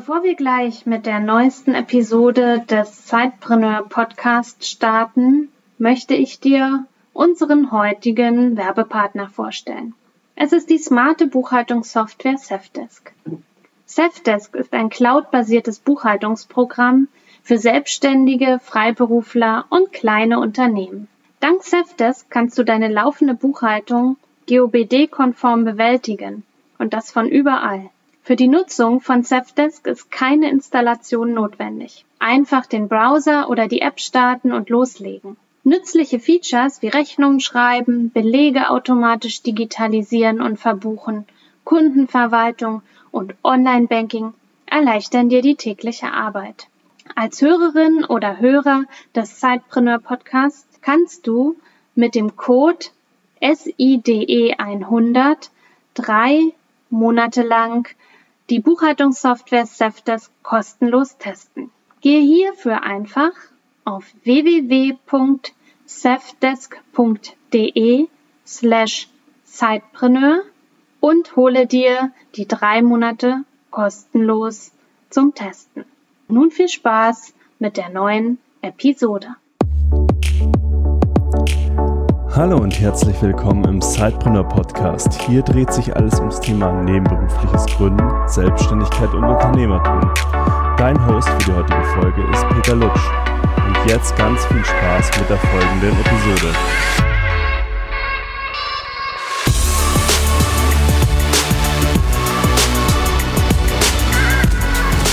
Bevor wir gleich mit der neuesten Episode des Zeitpreneur Podcast starten, möchte ich dir unseren heutigen Werbepartner vorstellen. Es ist die smarte Buchhaltungssoftware Safdesk. Safdesk ist ein cloudbasiertes Buchhaltungsprogramm für Selbstständige, Freiberufler und kleine Unternehmen. Dank Safdesk kannst du deine laufende Buchhaltung GOBD-konform bewältigen und das von überall. Für die Nutzung von Safdesk ist keine Installation notwendig. Einfach den Browser oder die App starten und loslegen. Nützliche Features wie Rechnungen schreiben, Belege automatisch digitalisieren und verbuchen, Kundenverwaltung und Online-Banking erleichtern dir die tägliche Arbeit. Als Hörerin oder Hörer des Sidepreneur Podcasts kannst du mit dem Code SIDE100 drei Monate lang die Buchhaltungssoftware Safdesk kostenlos testen. Gehe hierfür einfach auf www.safdesk.de slash Zeitpreneur und hole dir die drei Monate kostenlos zum Testen. Nun viel Spaß mit der neuen Episode. Hallo und herzlich willkommen im Sidepreneur Podcast. Hier dreht sich alles ums Thema nebenberufliches Gründen, Selbstständigkeit und Unternehmertum. Dein Host für die heutige Folge ist Peter Lutsch. Und jetzt ganz viel Spaß mit der folgenden Episode.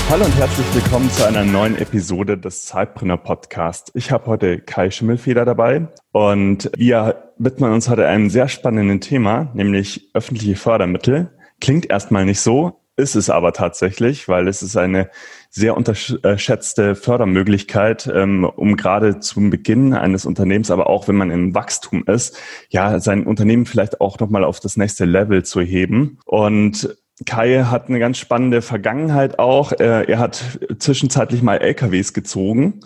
Hallo und herzlich willkommen zu einer neuen Episode des Zeitbrenner Podcast. Ich habe heute Kai Schimmelfeder dabei und wir widmen uns heute einem sehr spannenden Thema, nämlich öffentliche Fördermittel. Klingt erstmal nicht so, ist es aber tatsächlich, weil es ist eine sehr unterschätzte Fördermöglichkeit, ähm, um gerade zum Beginn eines Unternehmens, aber auch wenn man im Wachstum ist, ja, sein Unternehmen vielleicht auch nochmal auf das nächste Level zu heben. Und Kai hat eine ganz spannende Vergangenheit auch. Er hat zwischenzeitlich mal LKWs gezogen.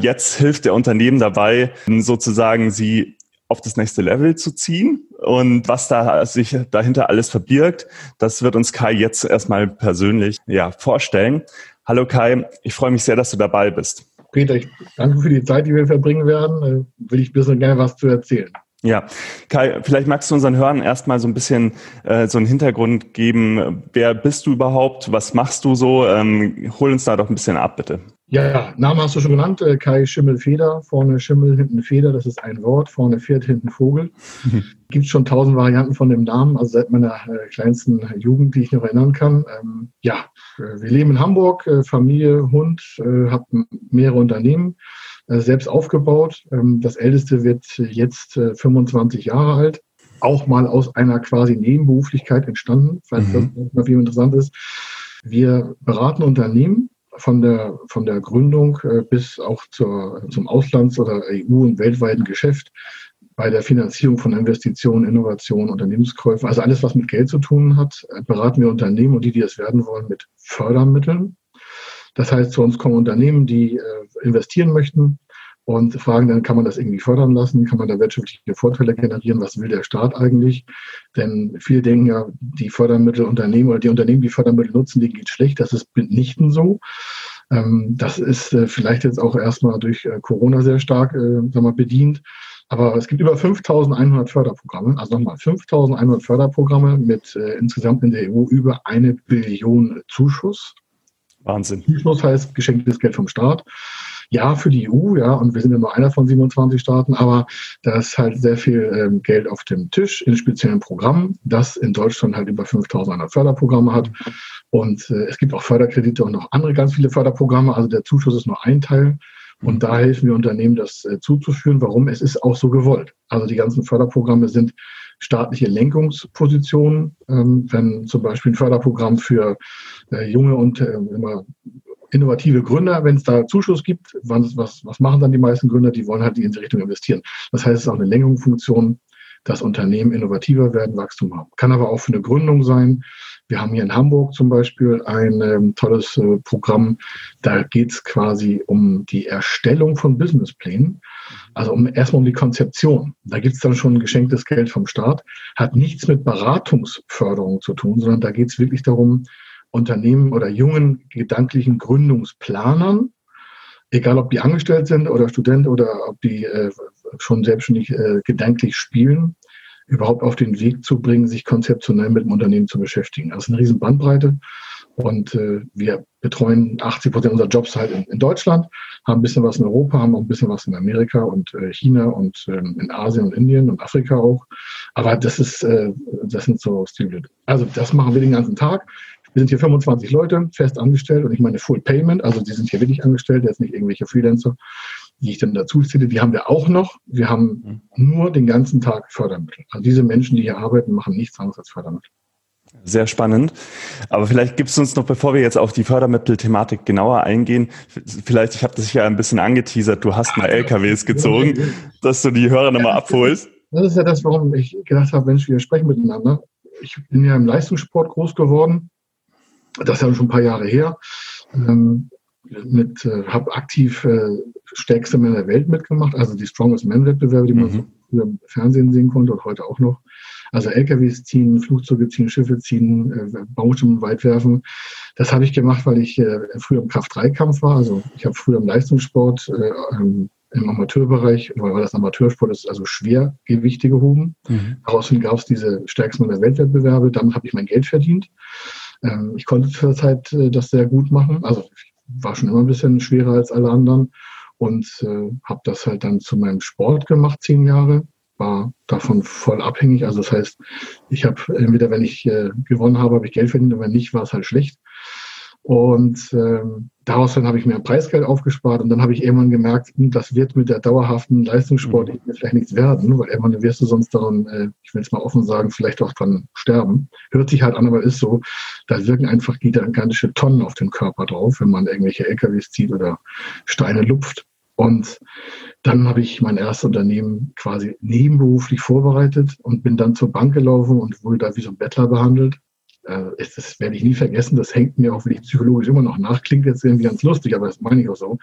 Jetzt hilft der Unternehmen dabei, sozusagen sie auf das nächste Level zu ziehen. Und was da sich dahinter alles verbirgt, das wird uns Kai jetzt erstmal persönlich ja, vorstellen. Hallo Kai, ich freue mich sehr, dass du dabei bist. Peter, ich danke für die Zeit, die wir verbringen werden. Äh, will ich ein bisschen gerne was zu erzählen. Ja, Kai, vielleicht magst du unseren Hörern erstmal so ein bisschen äh, so einen Hintergrund geben. Wer bist du überhaupt? Was machst du so? Ähm, hol uns da doch ein bisschen ab, bitte. Ja, ja, Name hast du schon genannt. Äh, Kai Schimmelfeder. Vorne Schimmel, hinten Feder. Das ist ein Wort. Vorne Pferd, hinten Vogel. Mhm. Gibt schon tausend Varianten von dem Namen, also seit meiner äh, kleinsten Jugend, die ich noch erinnern kann. Ähm, ja, äh, wir leben in Hamburg, äh, Familie, Hund, äh, haben mehrere Unternehmen äh, selbst aufgebaut. Ähm, das älteste wird jetzt 25 äh, Jahre alt. Auch mal aus einer quasi Nebenberuflichkeit entstanden, falls mhm. das mal viel interessant ist. Wir beraten Unternehmen von der, von der Gründung äh, bis auch zur, zum Auslands- oder EU- und weltweiten Geschäft bei der Finanzierung von Investitionen, Innovationen, Unternehmenskäufen, also alles, was mit Geld zu tun hat, beraten wir Unternehmen und die, die es werden wollen, mit Fördermitteln. Das heißt, zu uns kommen Unternehmen, die äh, investieren möchten und fragen dann, kann man das irgendwie fördern lassen? Kann man da wirtschaftliche Vorteile generieren? Was will der Staat eigentlich? Denn viele denken ja, die Fördermittelunternehmen oder die Unternehmen, die Fördermittel nutzen, denen geht schlecht. Das ist mitnichten so. Ähm, das ist äh, vielleicht jetzt auch erstmal durch äh, Corona sehr stark sag mal, bedient. Aber es gibt über 5100 Förderprogramme, also nochmal 5100 Förderprogramme mit insgesamt in der EU über eine Billion Zuschuss. Wahnsinn. Schluss heißt geschenktes Geld vom Staat. Ja, für die EU, ja, und wir sind ja nur einer von 27 Staaten, aber da ist halt sehr viel ähm, Geld auf dem Tisch in speziellen Programmen, das in Deutschland halt über 5100 Förderprogramme hat. Und äh, es gibt auch Förderkredite und noch andere ganz viele Förderprogramme. Also der Zuschuss ist nur ein Teil. Und da helfen wir Unternehmen, das äh, zuzuführen. Warum? Es ist auch so gewollt. Also die ganzen Förderprogramme sind staatliche Lenkungspositionen. Ähm, wenn zum Beispiel ein Förderprogramm für äh, junge und äh, immer innovative Gründer, wenn es da Zuschuss gibt, was, was, was machen dann die meisten Gründer? Die wollen halt in diese Richtung investieren. Das heißt, es ist auch eine Lenkungsfunktion, dass Unternehmen innovativer werden, Wachstum haben. Kann aber auch für eine Gründung sein. Wir haben hier in Hamburg zum Beispiel ein ähm, tolles äh, Programm. Da geht es quasi um die Erstellung von Businessplänen. Also um, erstmal um die Konzeption. Da gibt es dann schon geschenktes Geld vom Staat. Hat nichts mit Beratungsförderung zu tun, sondern da geht es wirklich darum, Unternehmen oder jungen gedanklichen Gründungsplanern, egal ob die angestellt sind oder Student oder ob die äh, schon selbstständig äh, gedanklich spielen, überhaupt auf den Weg zu bringen, sich konzeptionell mit dem Unternehmen zu beschäftigen. Das ist eine riesen Bandbreite. Und äh, wir betreuen 80 Prozent unserer Jobs halt in, in, Deutschland, haben ein bisschen was in Europa, haben auch ein bisschen was in Amerika und äh, China und ähm, in Asien und Indien und Afrika auch. Aber das ist, äh, das sind so Stile. Also das machen wir den ganzen Tag. Wir sind hier 25 Leute fest angestellt und ich meine Full Payment, also die sind hier wirklich angestellt, jetzt nicht irgendwelche Freelancer, die ich dann dazu zähle. Die haben wir auch noch. Wir haben mhm. nur den ganzen Tag Fördermittel. Also diese Menschen, die hier arbeiten, machen nichts anderes als Fördermittel. Sehr spannend. Aber vielleicht gibst du uns noch, bevor wir jetzt auf die Fördermittelthematik genauer eingehen, vielleicht, ich habe das ja ein bisschen angeteasert, du hast mal LKWs gezogen, dass du die Hörer nochmal abholst. Das ist ja das, warum ich gedacht habe, Mensch, wir sprechen miteinander. Ich bin ja im Leistungssport groß geworden. Das ist ja schon ein paar Jahre her. Ähm, mit, äh, habe aktiv äh, stärkste Männer der Welt mitgemacht, also die Strongest Men Wettbewerbe, die man mhm. früher im Fernsehen sehen konnte und heute auch noch. Also LKWs ziehen, Flugzeuge ziehen, Schiffe ziehen, äh, weit werfen. Das habe ich gemacht, weil ich äh, früher im Kraft-3-Kampf war. Also ich habe früher im Leistungssport äh, ähm, im Amateurbereich, weil das Amateursport ist, also Schwergewichte gehoben. Mhm. Daraus gab es diese stärksten der Weltwettbewerbe. Damit habe ich mein Geld verdient. Ähm, ich konnte zur Zeit äh, das sehr gut machen. Also ich war schon immer ein bisschen schwerer als alle anderen und äh, habe das halt dann zu meinem Sport gemacht, zehn Jahre war davon voll abhängig. Also das heißt, ich habe entweder, wenn ich äh, gewonnen habe, habe ich Geld verdient wenn nicht, war es halt schlecht. Und ähm, daraus dann habe ich mir Preisgeld aufgespart und dann habe ich irgendwann gemerkt, hm, das wird mit der dauerhaften Leistungssport mhm. vielleicht nichts werden, weil irgendwann wirst du sonst daran, äh, ich will es mal offen sagen, vielleicht auch dran sterben. Hört sich halt an, aber ist so, da wirken einfach gigantische Tonnen auf den Körper drauf, wenn man irgendwelche LKWs zieht oder Steine lupft. Und dann habe ich mein erstes Unternehmen quasi nebenberuflich vorbereitet und bin dann zur Bank gelaufen und wurde da wie so ein Bettler behandelt. Äh, das werde ich nie vergessen. Das hängt mir auch wirklich psychologisch immer noch nach. Klingt jetzt irgendwie ganz lustig, aber das meine ich auch so.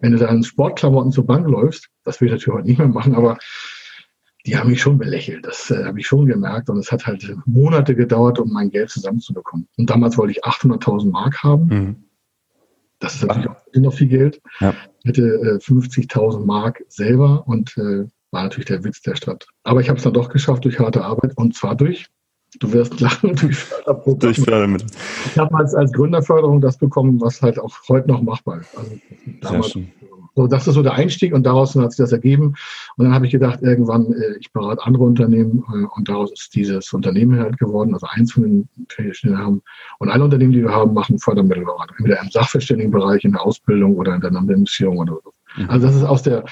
Wenn du da in Sportklamotten zur Bank läufst, das will ich natürlich heute nicht mehr machen, aber die haben mich schon belächelt. Das äh, habe ich schon gemerkt. Und es hat halt Monate gedauert, um mein Geld zusammenzubekommen. Und damals wollte ich 800.000 Mark haben. Mhm. Das ist natürlich auch noch viel Geld. Ja. Ich hatte äh, 50.000 Mark selber und äh, war natürlich der Witz der Stadt. Aber ich habe es dann doch geschafft durch harte Arbeit und zwar durch, du wirst lachen, durch Förderprogramme. Durch Fördermittel. Ich habe als, als Gründerförderung das bekommen, was halt auch heute noch machbar ist. Also damals, so, das ist so der Einstieg und daraus hat sich das ergeben. Und dann habe ich gedacht, irgendwann, äh, ich berate andere Unternehmen äh, und daraus ist dieses Unternehmen halt geworden, also eins von den verschiedenen haben. Und alle Unternehmen, die wir haben, machen Fördermittelberatung, entweder im Sachverständigenbereich, in der Ausbildung oder in der Landesierung oder so. Mhm. Also das ist aus der,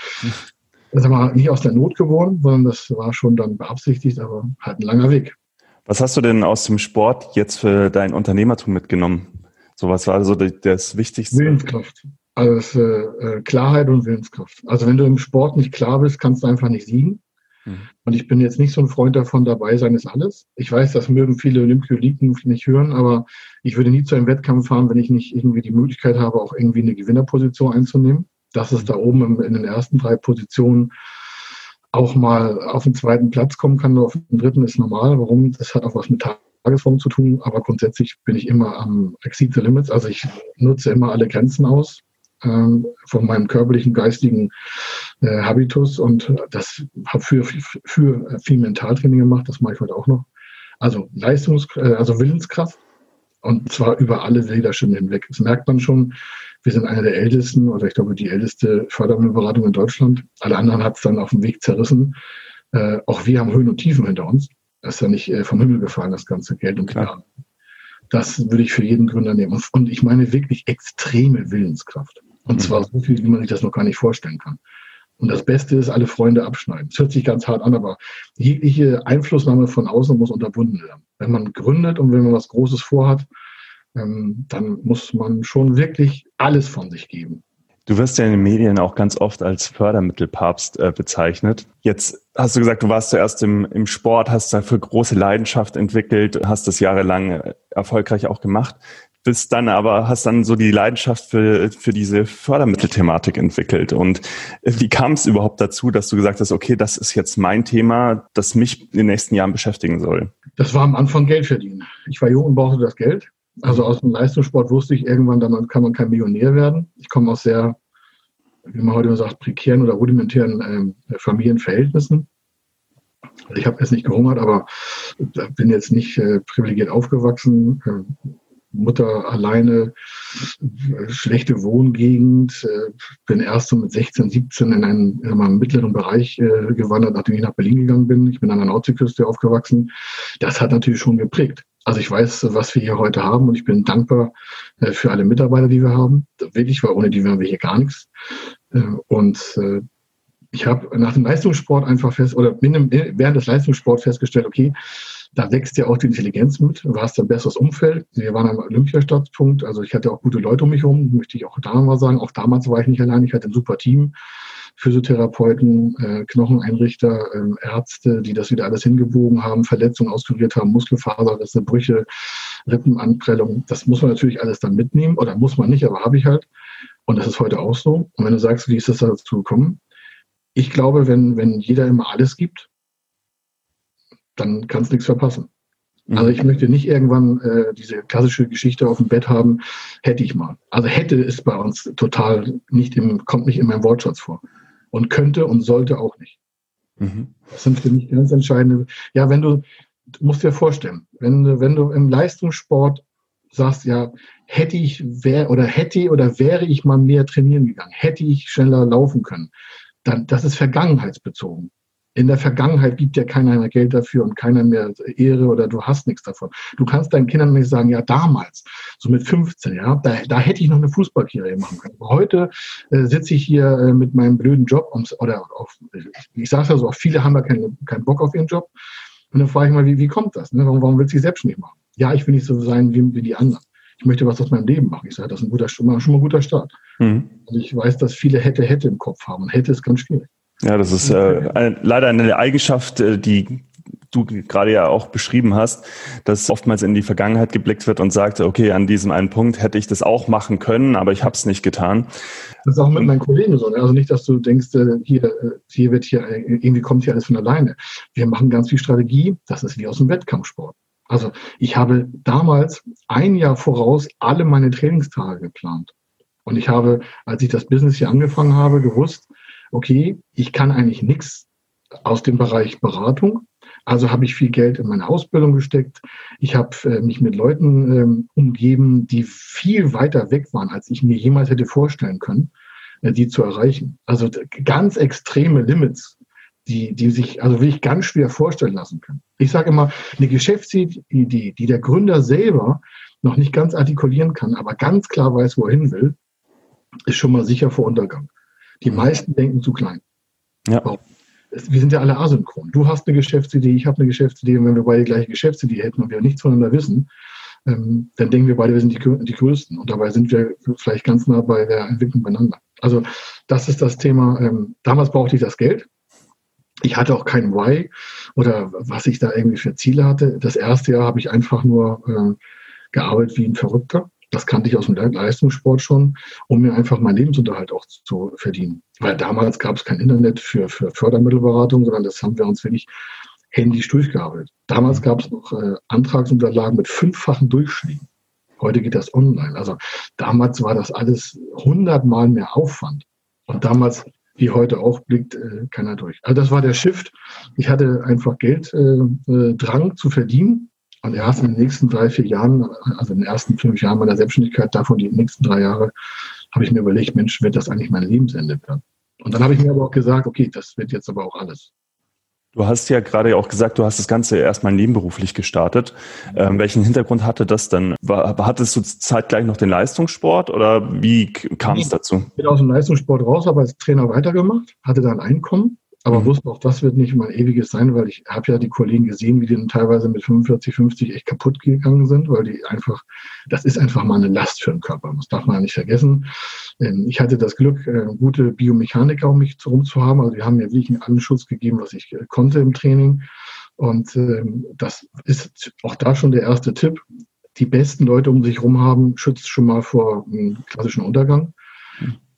sag mal, nicht aus der Not geworden, sondern das war schon dann beabsichtigt, aber halt ein langer Weg. Was hast du denn aus dem Sport jetzt für dein Unternehmertum mitgenommen? So was war also das Wichtigste? Willenskraft. Also äh, Klarheit und Willenskraft. Also wenn du im Sport nicht klar bist, kannst du einfach nicht siegen. Mhm. Und ich bin jetzt nicht so ein Freund davon, dabei sein ist alles. Ich weiß, das mögen viele Olympioliken nicht hören, aber ich würde nie zu einem Wettkampf fahren, wenn ich nicht irgendwie die Möglichkeit habe, auch irgendwie eine Gewinnerposition einzunehmen. Das ist da oben in den ersten drei Positionen auch mal auf den zweiten Platz kommen kann oder auf den dritten ist normal. Warum? Das hat auch was mit Tagesform zu tun, aber grundsätzlich bin ich immer am Exceed the Limits. Also ich nutze immer alle Grenzen aus ähm, von meinem körperlichen, geistigen äh, Habitus und das habe für, für, für viel Mentaltraining gemacht, das mache ich heute auch noch. Also Leistungs, äh, also Willenskraft und zwar über alle Leadership hinweg. Das merkt man schon. Wir sind einer der ältesten oder ich glaube die älteste Fördermittelberatung in Deutschland. Alle anderen hat es dann auf dem Weg zerrissen. Äh, auch wir haben Höhen und Tiefen hinter uns. Das ist ja nicht äh, vom Himmel gefallen, das ganze Geld und Klar. Das würde ich für jeden Gründer nehmen. Und ich meine wirklich extreme Willenskraft. Und mhm. zwar so viel, wie man sich das noch gar nicht vorstellen kann. Und das Beste ist, alle Freunde abschneiden. Es hört sich ganz hart an, aber jegliche Einflussnahme von außen muss unterbunden werden. Wenn man gründet und wenn man was Großes vorhat, ähm, dann muss man schon wirklich alles von sich geben. Du wirst ja in den Medien auch ganz oft als Fördermittelpapst äh, bezeichnet. Jetzt hast du gesagt, du warst zuerst im, im Sport, hast dafür große Leidenschaft entwickelt, hast das jahrelang äh, erfolgreich auch gemacht bist dann aber, hast dann so die Leidenschaft für, für diese Fördermittelthematik entwickelt. Und wie kam es überhaupt dazu, dass du gesagt hast, okay, das ist jetzt mein Thema, das mich in den nächsten Jahren beschäftigen soll? Das war am Anfang Geld verdienen. Ich war jung und brauchte das Geld. Also aus dem Leistungssport wusste ich irgendwann, dann kann man kein Millionär werden. Ich komme aus sehr, wie man heute immer sagt, prekären oder rudimentären äh, Familienverhältnissen. Ich habe jetzt nicht gehungert, aber bin jetzt nicht äh, privilegiert aufgewachsen. Äh, Mutter alleine, schlechte Wohngegend, äh, bin erst so mit 16, 17 in einen, in einen mittleren Bereich äh, gewandert, nachdem ich nach Berlin gegangen bin. Ich bin an der Nordseeküste aufgewachsen. Das hat natürlich schon geprägt. Also ich weiß, was wir hier heute haben und ich bin dankbar äh, für alle Mitarbeiter, die wir haben. Wirklich, weil ohne die wären wir hier gar nichts. Und ich habe nach dem Leistungssport einfach fest, oder während des Leistungssports festgestellt, okay, da wächst ja auch die Intelligenz mit. Du hast ein besseres Umfeld. Wir waren am Olympiastützpunkt. Also ich hatte auch gute Leute um mich herum, möchte ich auch da mal sagen. Auch damals war ich nicht allein. Ich hatte ein super Team. Physiotherapeuten, äh, Knocheneinrichter, äh, Ärzte, die das wieder alles hingebogen haben, Verletzungen auskuriert haben, Muskelfaserrisse, Brüche, Rippenanprellung. Das muss man natürlich alles dann mitnehmen oder muss man nicht, aber habe ich halt. Und das ist heute auch so. Und wenn du sagst, wie ist das dazu gekommen? Ich glaube, wenn, wenn jeder immer alles gibt, dann kannst du nichts verpassen. Mhm. Also ich möchte nicht irgendwann äh, diese klassische Geschichte auf dem Bett haben, hätte ich mal. Also hätte ist bei uns total nicht im, kommt nicht in meinem Wortschatz vor. Und könnte und sollte auch nicht. Mhm. Das sind für mich ganz entscheidende. Ja, wenn du, du musst dir vorstellen, wenn du, wenn du im Leistungssport sagst, ja, hätte ich wär, oder hätte oder wäre ich mal mehr trainieren gegangen, hätte ich schneller laufen können, dann das ist vergangenheitsbezogen in der Vergangenheit gibt ja keiner mehr Geld dafür und keiner mehr Ehre oder du hast nichts davon. Du kannst deinen Kindern nicht sagen, ja, damals, so mit 15, ja, da, da hätte ich noch eine Fußballkarriere machen können. heute äh, sitze ich hier äh, mit meinem blöden Job und, oder auf, ich sage ja so, auch viele haben ja keinen keinen Bock auf ihren Job. Und dann frage ich mal, wie, wie kommt das? Ne? Warum, warum willst du dich selbstständig machen? Ja, ich will nicht so sein wie, wie die anderen. Ich möchte was aus meinem Leben machen. Ich sage, das ist ein guter, schon mal, schon mal ein guter Start. Mhm. Also ich weiß, dass viele hätte, hätte im Kopf haben. Und hätte ist ganz schwierig. Ja, das ist äh, leider eine Eigenschaft, äh, die du gerade ja auch beschrieben hast, dass oftmals in die Vergangenheit geblickt wird und sagt, okay, an diesem einen Punkt hätte ich das auch machen können, aber ich habe es nicht getan. Das ist auch mit meinen Kollegen so. Ne? Also nicht, dass du denkst, äh, hier, äh, hier wird hier, irgendwie kommt hier alles von alleine. Wir machen ganz viel Strategie, das ist wie aus dem Wettkampfsport. Also ich habe damals ein Jahr voraus alle meine Trainingstage geplant. Und ich habe, als ich das Business hier angefangen habe, gewusst, okay, ich kann eigentlich nichts aus dem Bereich Beratung. Also habe ich viel Geld in meine Ausbildung gesteckt. Ich habe äh, mich mit Leuten ähm, umgeben, die viel weiter weg waren, als ich mir jemals hätte vorstellen können, äh, die zu erreichen. Also ganz extreme Limits, die, die sich also wirklich ganz schwer vorstellen lassen können. Ich sage immer, eine Geschäftsidee, die der Gründer selber noch nicht ganz artikulieren kann, aber ganz klar weiß, wo er hin will, ist schon mal sicher vor Untergang. Die meisten denken zu klein. Ja. Wir sind ja alle asynchron. Du hast eine Geschäftsidee, ich habe eine Geschäftsidee. Und wenn wir beide die gleiche Geschäftsidee hätten und wir nichts voneinander wissen, ähm, dann denken wir beide, wir sind die, die Größten. Und dabei sind wir vielleicht ganz nah bei der Entwicklung beieinander. Also das ist das Thema. Ähm, damals brauchte ich das Geld. Ich hatte auch kein Why oder was ich da irgendwie für Ziele hatte. Das erste Jahr habe ich einfach nur äh, gearbeitet wie ein Verrückter. Das kannte ich aus dem Leistungssport schon, um mir einfach meinen Lebensunterhalt auch zu verdienen. Weil damals gab es kein Internet für, für Fördermittelberatung, sondern das haben wir uns wirklich händisch durchgearbeitet. Damals gab es noch äh, Antragsunterlagen mit fünffachen Durchschlägen. Heute geht das online. Also damals war das alles hundertmal mehr Aufwand. Und damals, wie heute auch, blickt äh, keiner durch. Also das war der Shift. Ich hatte einfach Geld, äh, äh Drang zu verdienen und erst in den nächsten drei, vier Jahren, also in den ersten fünf Jahren meiner Selbstständigkeit, davon die nächsten drei Jahre, habe ich mir überlegt, Mensch, wird das eigentlich mein Lebensende werden? Und dann habe ich mir aber auch gesagt, okay, das wird jetzt aber auch alles. Du hast ja gerade auch gesagt, du hast das Ganze erstmal nebenberuflich gestartet. Ähm, welchen Hintergrund hatte das denn? War, hattest du zeitgleich noch den Leistungssport oder wie kam es dazu? Ich bin aus dem Leistungssport raus, habe als Trainer weitergemacht, hatte dann Einkommen aber mhm. wusste auch, das wird nicht mein ewiges sein, weil ich habe ja die Kollegen gesehen, wie die dann teilweise mit 45, 50 echt kaputt gegangen sind, weil die einfach, das ist einfach mal eine Last für den Körper. Das darf man ja nicht vergessen. Ähm, ich hatte das Glück, äh, gute Biomechaniker um mich herum zu haben. Also die haben mir wirklich allen Schutz gegeben, was ich äh, konnte im Training. Und ähm, das ist auch da schon der erste Tipp. Die besten Leute um sich herum haben, schützt schon mal vor einem klassischen Untergang.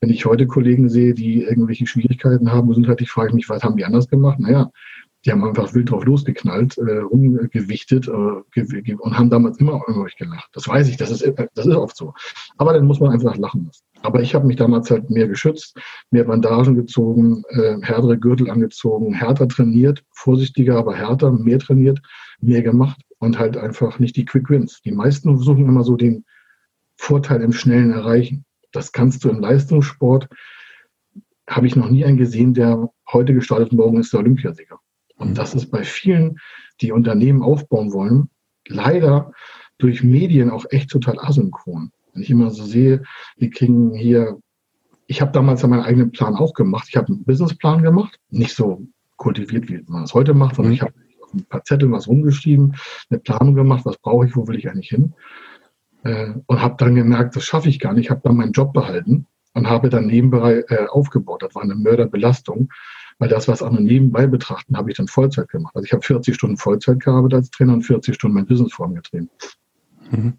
Wenn ich heute Kollegen sehe, die irgendwelche Schwierigkeiten haben, gesundheitlich, frage ich mich, was haben die anders gemacht? Naja, Die haben einfach wild drauf losgeknallt, äh, rumgewichtet äh, und haben damals immer über euch gelacht. Das weiß ich, das ist, das ist oft so. Aber dann muss man einfach lachen lassen. Aber ich habe mich damals halt mehr geschützt, mehr Bandagen gezogen, äh, härtere Gürtel angezogen, härter trainiert, vorsichtiger, aber härter, mehr trainiert, mehr gemacht und halt einfach nicht die Quick Wins. Die meisten versuchen immer so den Vorteil im Schnellen erreichen. Das kannst du im Leistungssport, habe ich noch nie einen gesehen, der heute gestartet, morgen ist der Olympiasieger. Und mhm. das ist bei vielen, die Unternehmen aufbauen wollen, leider durch Medien auch echt total asynchron. Wenn ich immer so sehe, wir kriegen hier, ich habe damals ja meinen eigenen Plan auch gemacht. Ich habe einen Businessplan gemacht, nicht so kultiviert, wie man es heute macht, sondern mhm. ich habe auf ein paar Zettel was rumgeschrieben, eine Planung gemacht, was brauche ich, wo will ich eigentlich hin. Äh, und habe dann gemerkt, das schaffe ich gar nicht. Ich habe dann meinen Job behalten und habe dann nebenbei äh, aufgebaut. Das war eine Mörderbelastung. Weil das, was andere nebenbei betrachten, habe ich dann Vollzeit gemacht. Also ich habe 40 Stunden Vollzeit gearbeitet als Trainer und 40 Stunden mein Business vorangetrieben. Mhm.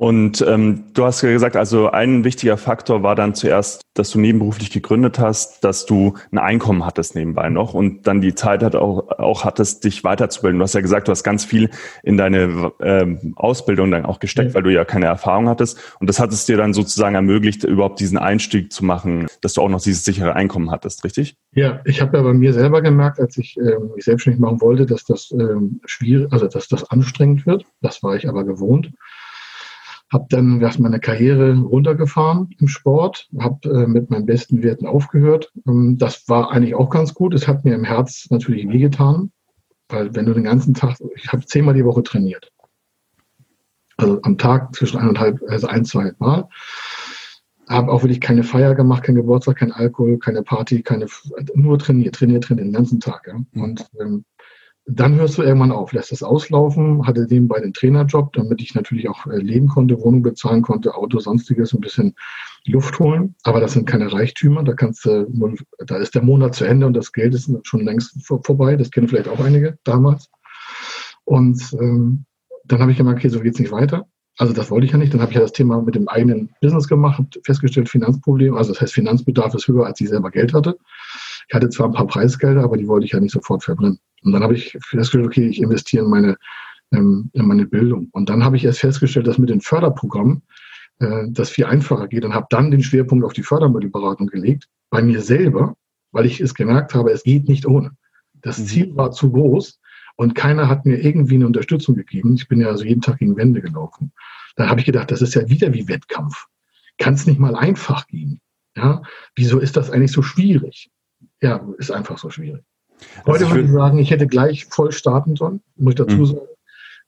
Und ähm, du hast ja gesagt, also ein wichtiger Faktor war dann zuerst, dass du nebenberuflich gegründet hast, dass du ein Einkommen hattest nebenbei noch und dann die Zeit hat auch, auch hattest, dich weiterzubilden. Du hast ja gesagt, du hast ganz viel in deine ähm, Ausbildung dann auch gesteckt, ja. weil du ja keine Erfahrung hattest. Und das hat es dir dann sozusagen ermöglicht, überhaupt diesen Einstieg zu machen, dass du auch noch dieses sichere Einkommen hattest, richtig? Ja, ich habe ja bei mir selber gemerkt, als ich ähm, mich selbstständig machen wollte, dass das ähm, schwierig, also dass das anstrengend wird. Das war ich aber gewohnt. Habe dann erst meine Karriere runtergefahren im Sport, habe äh, mit meinen besten Werten aufgehört. Ähm, das war eigentlich auch ganz gut. Es hat mir im Herz natürlich wehgetan, weil wenn du den ganzen Tag, ich habe zehnmal die Woche trainiert. Also am Tag zwischen eineinhalb, also ein, zwei Mal. Habe auch wirklich keine Feier gemacht, kein Geburtstag, kein Alkohol, keine Party, keine, nur trainiert, trainiert, trainiert den ganzen Tag. Ja. Mhm. Und ähm, dann hörst du irgendwann auf, lässt es auslaufen, hatte nebenbei den Trainerjob, damit ich natürlich auch äh, leben konnte, Wohnung bezahlen konnte, Auto, sonstiges, ein bisschen Luft holen. Aber das sind keine Reichtümer, da kannst du, da ist der Monat zu Ende und das Geld ist schon längst vor, vorbei. Das kennen vielleicht auch einige damals. Und ähm, dann habe ich gemerkt, okay, so geht's nicht weiter. Also das wollte ich ja nicht. Dann habe ich ja das Thema mit dem eigenen Business gemacht, festgestellt, Finanzproblem, also das heißt, Finanzbedarf ist höher, als ich selber Geld hatte. Ich hatte zwar ein paar Preisgelder, aber die wollte ich ja nicht sofort verbrennen. Und dann habe ich festgestellt, okay, ich investiere in meine, ähm, in meine Bildung. Und dann habe ich erst festgestellt, dass mit den Förderprogrammen äh, das viel einfacher geht und habe dann den Schwerpunkt auf die Fördermittelberatung gelegt, bei mir selber, weil ich es gemerkt habe, es geht nicht ohne. Das mhm. Ziel war zu groß und keiner hat mir irgendwie eine Unterstützung gegeben. Ich bin ja also jeden Tag gegen Wände gelaufen. Dann habe ich gedacht, das ist ja wieder wie Wettkampf. Kann es nicht mal einfach gehen? Ja, wieso ist das eigentlich so schwierig? Ja, ist einfach so schwierig. Heute also würde ich sagen, ich hätte gleich voll starten sollen, muss ich dazu mhm. sagen.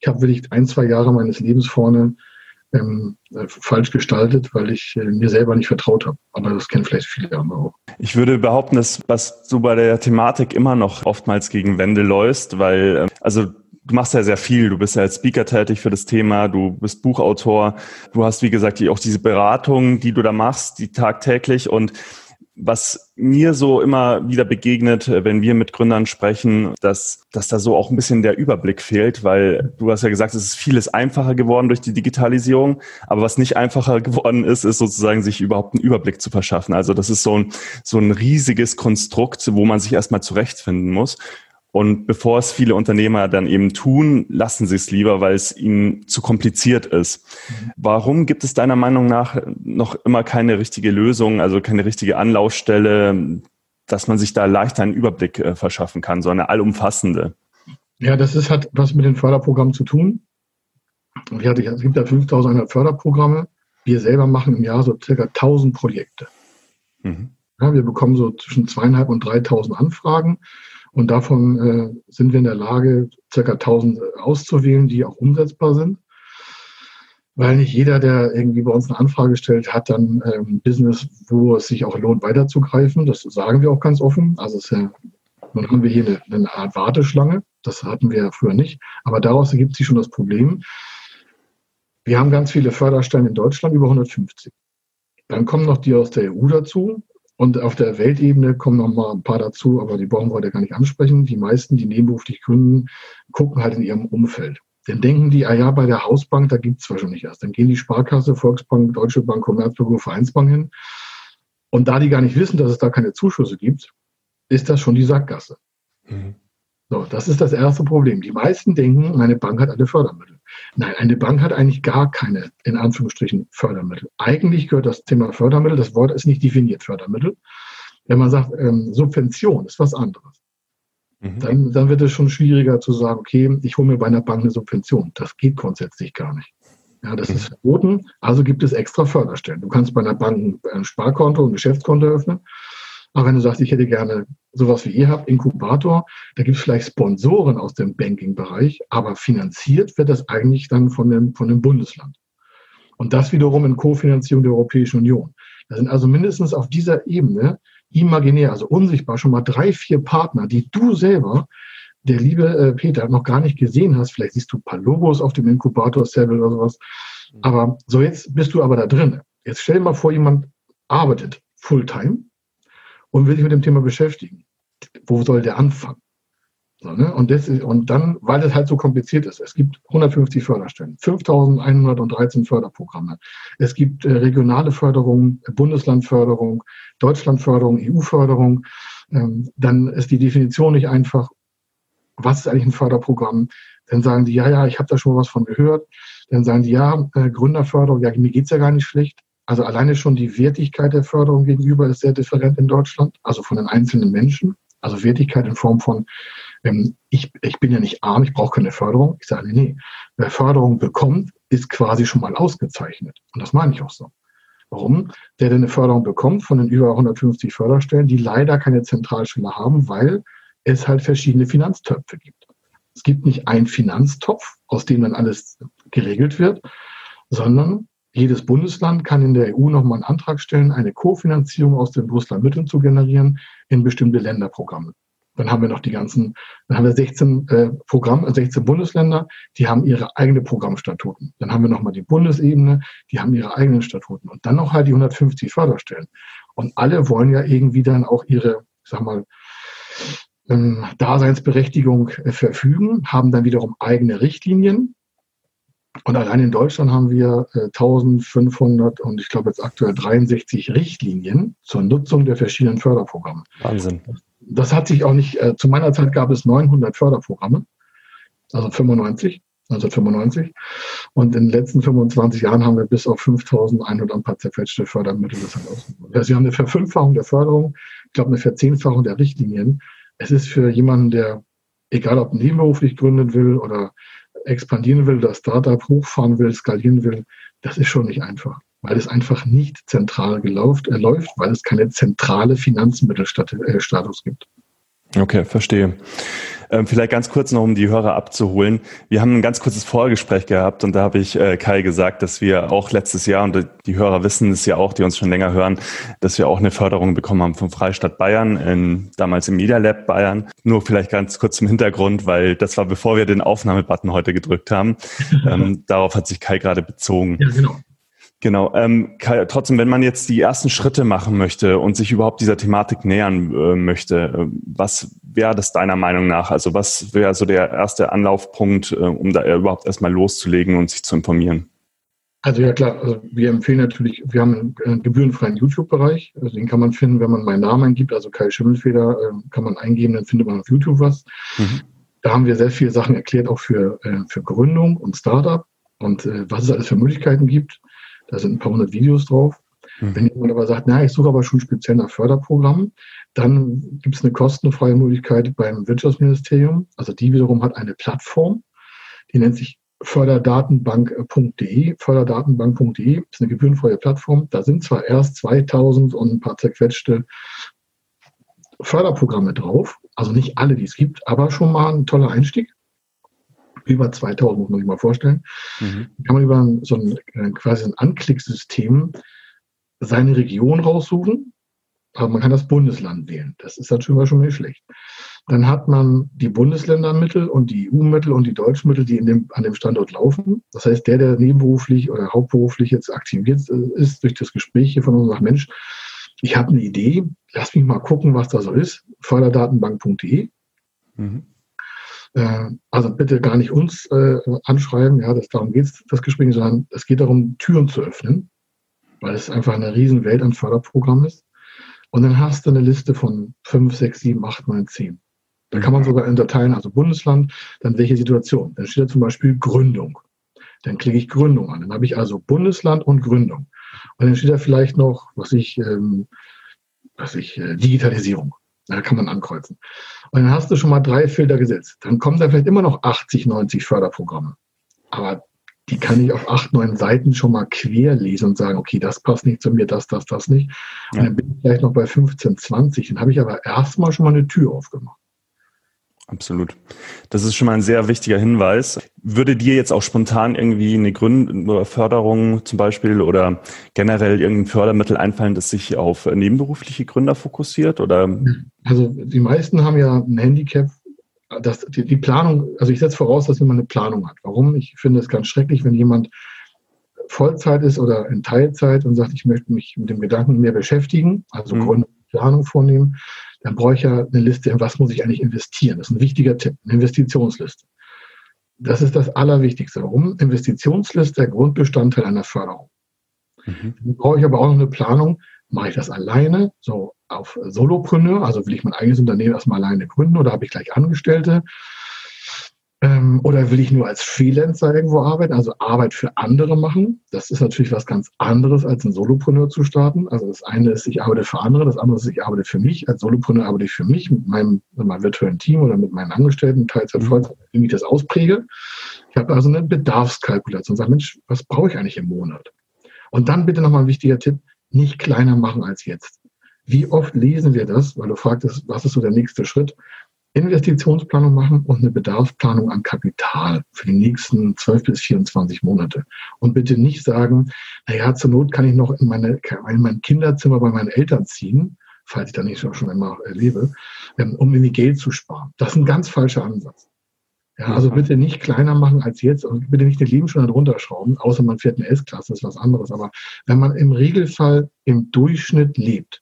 Ich habe wirklich ein, zwei Jahre meines Lebens vorne ähm, äh, falsch gestaltet, weil ich äh, mir selber nicht vertraut habe. Aber das kennen vielleicht viele andere auch. Ich würde behaupten, dass was du bei der Thematik immer noch oftmals gegen Wände läufst, weil äh, also du machst ja sehr viel. Du bist ja als Speaker tätig für das Thema, du bist Buchautor, du hast, wie gesagt, auch diese Beratung, die du da machst, die tagtäglich und was mir so immer wieder begegnet, äh, wenn wir mit Gründern sprechen, dass, dass da so auch ein bisschen der Überblick fehlt, weil du hast ja gesagt, es ist vieles einfacher geworden durch die Digitalisierung, aber was nicht einfacher geworden ist, ist sozusagen sich überhaupt einen Überblick zu verschaffen. Also das ist so ein, so ein riesiges Konstrukt, wo man sich erstmal zurechtfinden muss. Und bevor es viele Unternehmer dann eben tun, lassen sie es lieber, weil es ihnen zu kompliziert ist. Warum gibt es deiner Meinung nach noch immer keine richtige Lösung, also keine richtige Anlaufstelle, dass man sich da leichter einen Überblick äh, verschaffen kann, so eine allumfassende? Ja, das ist, hat was mit den Förderprogrammen zu tun. Es gibt ja 5100 Förderprogramme. Wir selber machen im Jahr so circa 1000 Projekte. Mhm. Ja, wir bekommen so zwischen zweieinhalb und 3000 Anfragen. Und davon äh, sind wir in der Lage, circa 1000 auszuwählen, die auch umsetzbar sind. Weil nicht jeder, der irgendwie bei uns eine Anfrage stellt, hat dann ähm, Business, wo es sich auch lohnt, weiterzugreifen. Das sagen wir auch ganz offen. Also es ist ja, nun haben wir hier eine, eine Art Warteschlange. Das hatten wir ja früher nicht. Aber daraus ergibt sich schon das Problem. Wir haben ganz viele Förderstellen in Deutschland, über 150. Dann kommen noch die aus der EU dazu. Und auf der Weltebene kommen noch mal ein paar dazu, aber die brauchen wir heute gar nicht ansprechen. Die meisten, die nebenberuflich gründen, gucken halt in ihrem Umfeld. Dann denken die, ah ja, bei der Hausbank, da gibt's zwar schon nicht erst. Dann gehen die Sparkasse, Volksbank, Deutsche Bank, Commerzbank, Vereinsbank hin. Und da die gar nicht wissen, dass es da keine Zuschüsse gibt, ist das schon die Sackgasse. Mhm. So, das ist das erste Problem. Die meisten denken, meine Bank hat alle Fördermittel. Nein, eine Bank hat eigentlich gar keine, in Anführungsstrichen, Fördermittel. Eigentlich gehört das Thema Fördermittel, das Wort ist nicht definiert, Fördermittel. Wenn man sagt, ähm, Subvention ist was anderes. Mhm. Dann, dann wird es schon schwieriger zu sagen, okay, ich hole mir bei einer Bank eine Subvention. Das geht grundsätzlich gar nicht. Ja, das mhm. ist verboten. Also gibt es extra Förderstellen. Du kannst bei einer Bank ein Sparkonto, ein Geschäftskonto öffnen. Aber wenn du sagst, ich hätte gerne sowas wie ihr habt, Inkubator, da gibt es vielleicht Sponsoren aus dem Banking-Bereich, aber finanziert wird das eigentlich dann von dem, von dem Bundesland. Und das wiederum in Kofinanzierung der Europäischen Union. Da sind also mindestens auf dieser Ebene imaginär, also unsichtbar, schon mal drei, vier Partner, die du selber, der liebe äh, Peter, noch gar nicht gesehen hast. Vielleicht siehst du ein paar Logos auf dem Inkubator-Settle oder sowas. Aber so jetzt bist du aber da drin. Jetzt stell dir mal vor, jemand arbeitet Fulltime und will sich mit dem Thema beschäftigen. Wo soll der anfangen? So, ne? und, das ist, und dann, weil das halt so kompliziert ist, es gibt 150 Förderstellen, 5113 Förderprogramme. Es gibt äh, regionale Förderung, Bundeslandförderung, Deutschlandförderung, EU-Förderung. Ähm, dann ist die Definition nicht einfach, was ist eigentlich ein Förderprogramm? Dann sagen die, ja, ja, ich habe da schon was von gehört. Dann sagen die, ja, äh, Gründerförderung, ja, mir geht's ja gar nicht schlecht. Also alleine schon die Wertigkeit der Förderung gegenüber ist sehr different in Deutschland, also von den einzelnen Menschen. Also Wertigkeit in Form von, ähm, ich, ich bin ja nicht arm, ich brauche keine Förderung. Ich sage, nee, wer Förderung bekommt, ist quasi schon mal ausgezeichnet. Und das meine ich auch so. Warum? Der, der eine Förderung bekommt von den über 150 Förderstellen, die leider keine Zentralstelle haben, weil es halt verschiedene Finanztöpfe gibt. Es gibt nicht einen Finanztopf, aus dem dann alles geregelt wird, sondern jedes Bundesland kann in der EU nochmal einen Antrag stellen, eine Kofinanzierung aus den Brüsseler Mitteln zu generieren in bestimmte Länderprogramme. Dann haben wir noch die ganzen, dann haben wir 16 äh, Programm, 16 Bundesländer, die haben ihre eigene Programmstatuten. Dann haben wir nochmal die Bundesebene, die haben ihre eigenen Statuten. Und dann noch halt die 150 Förderstellen. Und alle wollen ja irgendwie dann auch ihre, ich sag mal, ähm, Daseinsberechtigung äh, verfügen, haben dann wiederum eigene Richtlinien, und allein in Deutschland haben wir äh, 1500 und ich glaube jetzt aktuell 63 Richtlinien zur Nutzung der verschiedenen Förderprogramme. Wahnsinn. Das hat sich auch nicht, äh, zu meiner Zeit gab es 900 Förderprogramme, also 95, 1995. Und in den letzten 25 Jahren haben wir bis auf 5100 ein paar zerquetschte Fördermittel. Das also wir haben eine Verfünffachung der Förderung, ich glaube eine Verzehnfachung der Richtlinien. Es ist für jemanden, der, egal ob nebenberuflich gründen will oder expandieren will, das Startup hochfahren will, skalieren will, das ist schon nicht einfach, weil es einfach nicht zentral gelauft, äh, läuft, weil es keine zentrale Finanzmittelstatus äh, gibt. Okay, verstehe. Ähm, vielleicht ganz kurz noch, um die Hörer abzuholen. Wir haben ein ganz kurzes Vorgespräch gehabt und da habe ich äh, Kai gesagt, dass wir auch letztes Jahr, und die Hörer wissen es ja auch, die uns schon länger hören, dass wir auch eine Förderung bekommen haben vom Freistaat Bayern, in, damals im Media Lab Bayern. Nur vielleicht ganz kurz zum Hintergrund, weil das war bevor wir den Aufnahmebutton heute gedrückt haben. ähm, darauf hat sich Kai gerade bezogen. Ja, genau. Genau. Ähm, Kai, trotzdem, wenn man jetzt die ersten Schritte machen möchte und sich überhaupt dieser Thematik nähern äh, möchte, äh, was wäre das deiner Meinung nach? Also was wäre so der erste Anlaufpunkt, äh, um da überhaupt erstmal loszulegen und sich zu informieren? Also ja klar, also wir empfehlen natürlich, wir haben einen gebührenfreien YouTube-Bereich, also den kann man finden, wenn man meinen Namen eingibt, also Kai Schimmelfeder äh, kann man eingeben, dann findet man auf YouTube was. Mhm. Da haben wir sehr viele Sachen erklärt, auch für, äh, für Gründung und Startup und äh, was es alles für Möglichkeiten gibt. Da sind ein paar hundert Videos drauf. Mhm. Wenn jemand aber sagt, na, ich suche aber schon speziell nach Förderprogrammen, dann gibt es eine kostenfreie Möglichkeit beim Wirtschaftsministerium. Also die wiederum hat eine Plattform, die nennt sich förderdatenbank.de. Förderdatenbank.de ist eine gebührenfreie Plattform. Da sind zwar erst 2000 und ein paar zerquetschte Förderprogramme drauf, also nicht alle, die es gibt, aber schon mal ein toller Einstieg über 2000, muss man sich mal vorstellen. Mhm. Kann man über so ein äh, quasi ein Anklicksystem seine Region raussuchen, aber man kann das Bundesland wählen. Das ist natürlich schon nicht schlecht. Dann hat man die Bundesländermittel und die EU-Mittel und die deutschen Mittel, die in dem, an dem Standort laufen. Das heißt, der, der nebenberuflich oder hauptberuflich jetzt aktiviert ist durch das Gespräch hier von uns, sagt, Mensch, ich habe eine Idee, lass mich mal gucken, was da so ist. Förderdatenbank.de. Mhm. Äh, also bitte gar nicht uns äh, anschreiben, ja, das, darum geht es, das Gespräch, sondern es geht darum, Türen zu öffnen, weil es einfach eine riesen Welt an Förderprogrammen ist. Und dann hast du eine Liste von fünf, sechs, sieben, acht, neun, zehn. Da kann man sogar unterteilen, also Bundesland, dann welche Situation. Dann steht da zum Beispiel Gründung. Dann klicke ich Gründung an. Dann habe ich also Bundesland und Gründung. Und dann steht da vielleicht noch, was ich, ähm, was ich, äh, Digitalisierung. Da kann man ankreuzen. Und dann hast du schon mal drei Filter gesetzt. Dann kommen da vielleicht immer noch 80, 90 Förderprogramme. Aber die kann ich auf acht, neun Seiten schon mal quer lesen und sagen, okay, das passt nicht zu mir, das, das, das nicht. Und ja. dann bin ich vielleicht noch bei 15, 20. Dann habe ich aber erstmal schon mal eine Tür aufgemacht. Absolut. Das ist schon mal ein sehr wichtiger Hinweis. Würde dir jetzt auch spontan irgendwie eine Gründ Förderung zum Beispiel oder generell irgendein Fördermittel einfallen, das sich auf nebenberufliche Gründer fokussiert? Oder? Also die meisten haben ja ein Handicap, dass die, die Planung, also ich setze voraus, dass jemand eine Planung hat. Warum? Ich finde es ganz schrecklich, wenn jemand Vollzeit ist oder in Teilzeit und sagt, ich möchte mich mit dem Gedanken mehr beschäftigen, also mhm. Gründungsplanung vornehmen dann brauche ich ja eine Liste, in was muss ich eigentlich investieren. Das ist ein wichtiger Tipp, eine Investitionsliste. Das ist das Allerwichtigste. Warum? Investitionsliste, der Grundbestandteil einer Förderung. Mhm. Dann brauche ich aber auch noch eine Planung. Mache ich das alleine, so auf Solopreneur, also will ich mein eigenes Unternehmen erstmal alleine gründen oder habe ich gleich Angestellte? Ähm, oder will ich nur als Freelancer irgendwo arbeiten, also Arbeit für andere machen? Das ist natürlich was ganz anderes, als ein Solopreneur zu starten. Also das eine ist, ich arbeite für andere, das andere ist, ich arbeite für mich. Als Solopreneur arbeite ich für mich mit meinem, mit meinem virtuellen Team oder mit meinen Angestellten, Teilzeit, mhm. Vollzeit, wie ich das auspräge. Ich habe also eine Bedarfskalkulation. Sage, Mensch, was brauche ich eigentlich im Monat? Und dann bitte nochmal ein wichtiger Tipp, nicht kleiner machen als jetzt. Wie oft lesen wir das, weil du fragtest, was ist so der nächste Schritt? Investitionsplanung machen und eine Bedarfsplanung an Kapital für die nächsten 12 bis 24 Monate. Und bitte nicht sagen, naja, zur Not kann ich noch in, meine, in mein Kinderzimmer bei meinen Eltern ziehen, falls ich da nicht schon immer lebe, ähm, um irgendwie Geld zu sparen. Das ist ein ganz falscher Ansatz. Ja, also bitte nicht kleiner machen als jetzt und bitte nicht den Lebensstunde runterschrauben, außer man fährt eine S-Klasse, das ist was anderes. Aber wenn man im Regelfall im Durchschnitt lebt,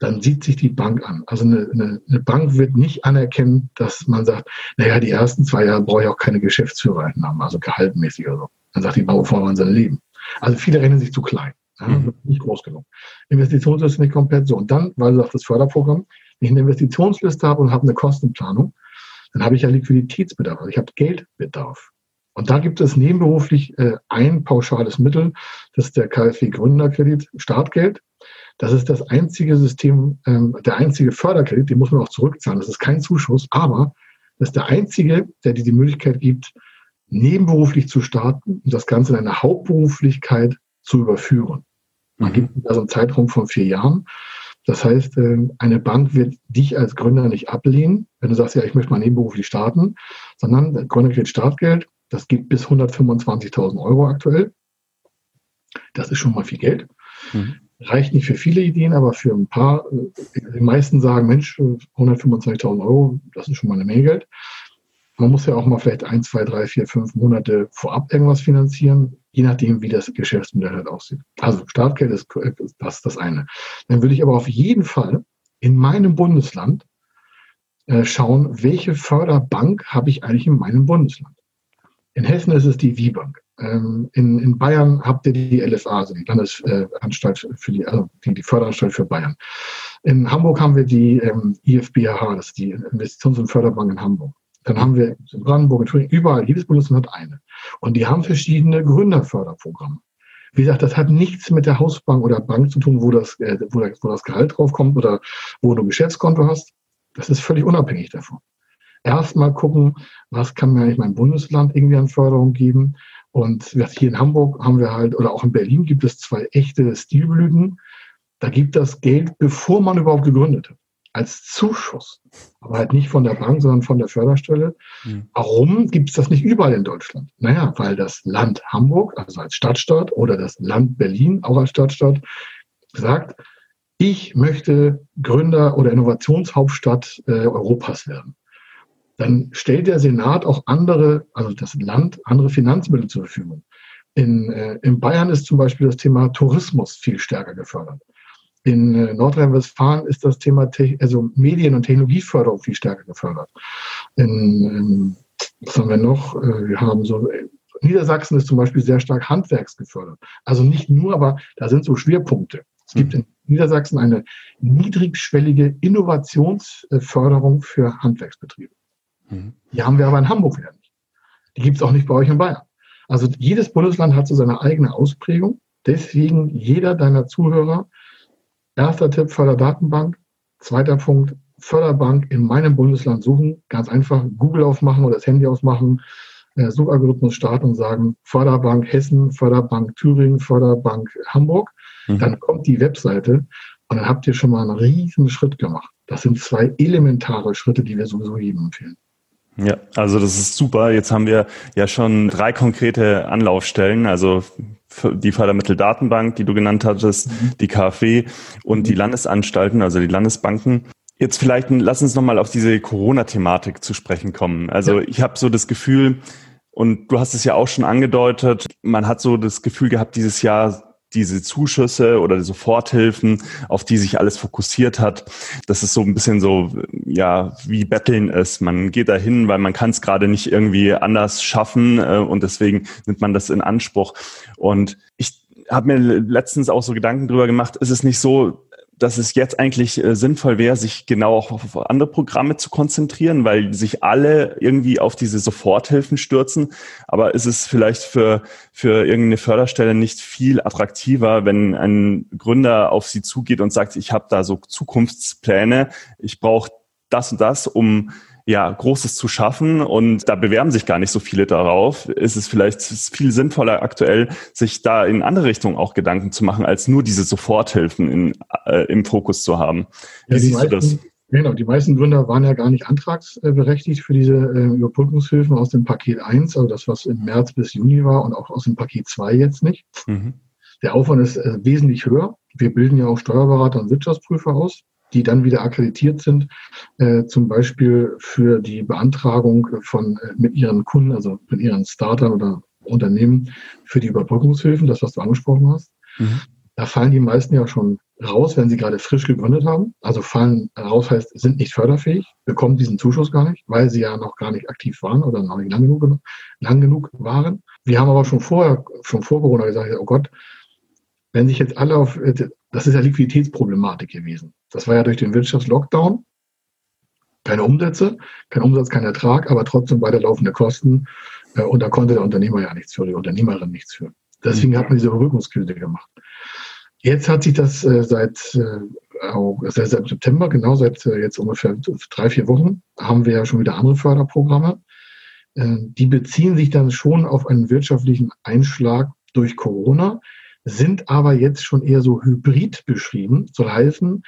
dann sieht sich die Bank an. Also eine, eine, eine, Bank wird nicht anerkennen, dass man sagt, naja, die ersten zwei Jahre brauche ich auch keine Geschäftsführereinnahmen, also gehaltmäßig oder so. Dann sagt die Bank, wovon wollen sie leben? Also viele rechnen sich zu klein. Ja, mhm. Nicht groß genug. Investitionsliste nicht komplett so. Und dann, weil du sagst, das Förderprogramm, wenn ich eine Investitionsliste habe und habe eine Kostenplanung, dann habe ich ja Liquiditätsbedarf, also ich habe Geldbedarf. Und da gibt es nebenberuflich äh, ein pauschales Mittel, das ist der KfW Gründerkredit Startgeld. Das ist das einzige System, ähm, der einzige Förderkredit, den muss man auch zurückzahlen. Das ist kein Zuschuss, aber das ist der einzige, der dir die Möglichkeit gibt, nebenberuflich zu starten und das Ganze in eine Hauptberuflichkeit zu überführen. Man mhm. gibt also einen Zeitraum von vier Jahren. Das heißt, ähm, eine Bank wird dich als Gründer nicht ablehnen, wenn du sagst, ja, ich möchte mal nebenberuflich starten, sondern Gründerkredit Startgeld, das gibt bis 125.000 Euro aktuell. Das ist schon mal viel Geld. Mhm reicht nicht für viele Ideen, aber für ein paar, äh, die meisten sagen, Mensch, 125.000 Euro, das ist schon mal eine Menge Geld. Man muss ja auch mal vielleicht ein, zwei, drei, vier, fünf Monate vorab irgendwas finanzieren, je nachdem, wie das Geschäftsmodell halt aussieht. Also Startgeld ist das, das eine. Dann würde ich aber auf jeden Fall in meinem Bundesland äh, schauen, welche Förderbank habe ich eigentlich in meinem Bundesland. In Hessen ist es die WIBank. Ähm, in, in Bayern habt ihr die LFA, also die Landesanstalt für die, also die, die Förderanstalt für Bayern. In Hamburg haben wir die ähm, IFBH, das ist die Investitions- und Förderbank in Hamburg. Dann haben wir in Brandenburg, in Thüringen, überall, jedes Bundesland hat eine. Und die haben verschiedene Gründerförderprogramme. Wie gesagt, das hat nichts mit der Hausbank oder Bank zu tun, wo das, äh, wo, das, wo das Gehalt draufkommt oder wo du ein Geschäftskonto hast. Das ist völlig unabhängig davon. Erstmal gucken, was kann mir eigentlich mein Bundesland irgendwie an Förderung geben und hier in Hamburg haben wir halt, oder auch in Berlin gibt es zwei echte Stilblüten. Da gibt das Geld, bevor man überhaupt gegründet hat, als Zuschuss. Aber halt nicht von der Bank, sondern von der Förderstelle. Mhm. Warum gibt es das nicht überall in Deutschland? Naja, weil das Land Hamburg, also als Stadtstaat, oder das Land Berlin, auch als Stadtstaat, sagt, ich möchte Gründer- oder Innovationshauptstadt äh, Europas werden dann stellt der Senat auch andere, also das Land, andere Finanzmittel zur Verfügung. In, äh, in Bayern ist zum Beispiel das Thema Tourismus viel stärker gefördert. In äh, Nordrhein-Westfalen ist das Thema Te also Medien- und Technologieförderung viel stärker gefördert. In, in, was haben wir noch? Äh, wir haben so Niedersachsen ist zum Beispiel sehr stark handwerksgefördert. Also nicht nur, aber da sind so Schwerpunkte. Es gibt in Niedersachsen eine niedrigschwellige Innovationsförderung für Handwerksbetriebe. Mhm. Die haben wir aber in Hamburg wieder nicht. Die gibt es auch nicht bei euch in Bayern. Also jedes Bundesland hat so seine eigene Ausprägung. Deswegen jeder deiner Zuhörer, erster Tipp Förderdatenbank, zweiter Punkt Förderbank in meinem Bundesland suchen. Ganz einfach Google aufmachen oder das Handy ausmachen, äh, Suchalgorithmus starten und sagen Förderbank Hessen, Förderbank Thüringen, Förderbank Hamburg. Mhm. Dann kommt die Webseite und dann habt ihr schon mal einen riesen Schritt gemacht. Das sind zwei elementare Schritte, die wir sowieso jedem empfehlen. Ja, also das ist super. Jetzt haben wir ja schon drei konkrete Anlaufstellen, also die Fördermitteldatenbank, die du genannt hattest, mhm. die KfW und mhm. die Landesanstalten, also die Landesbanken. Jetzt vielleicht lass uns nochmal auf diese Corona-Thematik zu sprechen kommen. Also ja. ich habe so das Gefühl, und du hast es ja auch schon angedeutet, man hat so das Gefühl gehabt, dieses Jahr diese Zuschüsse oder Soforthilfen, auf die sich alles fokussiert hat, dass es so ein bisschen so, ja, wie Betteln ist. Man geht dahin, weil man kann es gerade nicht irgendwie anders schaffen äh, und deswegen nimmt man das in Anspruch. Und ich habe mir letztens auch so Gedanken drüber gemacht, ist es nicht so, dass es jetzt eigentlich äh, sinnvoll wäre, sich genau auch auf andere Programme zu konzentrieren, weil sich alle irgendwie auf diese Soforthilfen stürzen. Aber ist es vielleicht für, für irgendeine Förderstelle nicht viel attraktiver, wenn ein Gründer auf sie zugeht und sagt, ich habe da so Zukunftspläne, ich brauche das und das, um ja, Großes zu schaffen und da bewerben sich gar nicht so viele darauf, ist es vielleicht viel sinnvoller aktuell, sich da in andere Richtungen auch Gedanken zu machen, als nur diese Soforthilfen in, äh, im Fokus zu haben. Wie ja, siehst meisten, du das? Genau, die meisten Gründer waren ja gar nicht antragsberechtigt für diese äh, Überbrückungshilfen aus dem Paket 1, also das, was im März bis Juni war und auch aus dem Paket 2 jetzt nicht. Mhm. Der Aufwand ist äh, wesentlich höher. Wir bilden ja auch Steuerberater und Wirtschaftsprüfer aus die dann wieder akkreditiert sind, äh, zum Beispiel für die Beantragung von äh, mit ihren Kunden, also mit ihren Startern oder Unternehmen für die Überbrückungshilfen, das, was du angesprochen hast. Mhm. Da fallen die meisten ja schon raus, wenn sie gerade frisch gegründet haben. Also fallen raus heißt, sind nicht förderfähig, bekommen diesen Zuschuss gar nicht, weil sie ja noch gar nicht aktiv waren oder noch nicht lang genug, lang genug waren. Wir haben aber schon vorher, schon vor Corona gesagt, oh Gott, wenn sich jetzt alle auf, äh, das ist ja Liquiditätsproblematik gewesen. Das war ja durch den Wirtschaftslockdown. Keine Umsätze, kein Umsatz, kein Ertrag, aber trotzdem weiterlaufende Kosten. Äh, und da konnte der Unternehmer ja nichts für, die Unternehmerin nichts für. Deswegen hat man diese Überbrückungskrise gemacht. Jetzt hat sich das äh, seit, seit September, genau seit jetzt ungefähr drei, vier Wochen, haben wir ja schon wieder andere Förderprogramme. Die beziehen sich dann schon auf einen wirtschaftlichen Einschlag durch Corona sind aber jetzt schon eher so hybrid beschrieben. Soll heißen,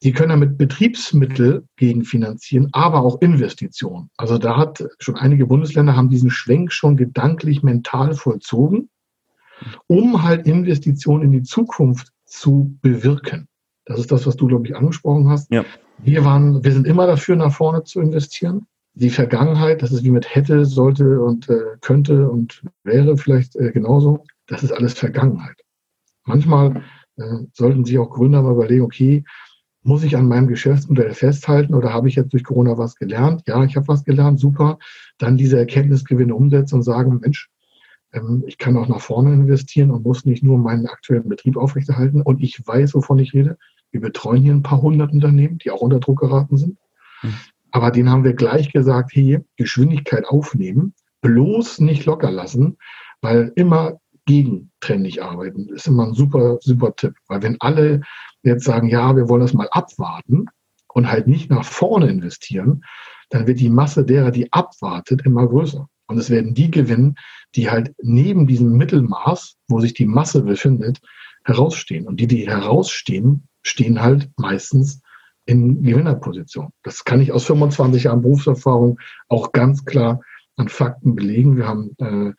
sie können damit Betriebsmittel gegenfinanzieren, aber auch Investitionen. Also da hat schon einige Bundesländer haben diesen Schwenk schon gedanklich mental vollzogen, um halt Investitionen in die Zukunft zu bewirken. Das ist das, was du, glaube ich, angesprochen hast. Ja. Wir waren, wir sind immer dafür, nach vorne zu investieren. Die Vergangenheit, das ist wie mit hätte, sollte und äh, könnte und wäre vielleicht äh, genauso. Das ist alles Vergangenheit. Manchmal äh, sollten sich auch Gründer mal überlegen, okay, muss ich an meinem Geschäftsmodell festhalten oder habe ich jetzt durch Corona was gelernt? Ja, ich habe was gelernt, super. Dann diese Erkenntnisgewinne umsetzen und sagen, Mensch, ähm, ich kann auch nach vorne investieren und muss nicht nur meinen aktuellen Betrieb aufrechterhalten. Und ich weiß, wovon ich rede. Wir betreuen hier ein paar hundert Unternehmen, die auch unter Druck geraten sind. Mhm. Aber denen haben wir gleich gesagt, hey, Geschwindigkeit aufnehmen, bloß nicht locker lassen, weil immer gegentrendig arbeiten. Das ist immer ein super, super Tipp. Weil wenn alle jetzt sagen, ja, wir wollen das mal abwarten und halt nicht nach vorne investieren, dann wird die Masse derer, die abwartet, immer größer. Und es werden die gewinnen, die halt neben diesem Mittelmaß, wo sich die Masse befindet, herausstehen. Und die, die herausstehen, stehen halt meistens in Gewinnerposition. Das kann ich aus 25 Jahren Berufserfahrung auch ganz klar an Fakten belegen. Wir haben äh,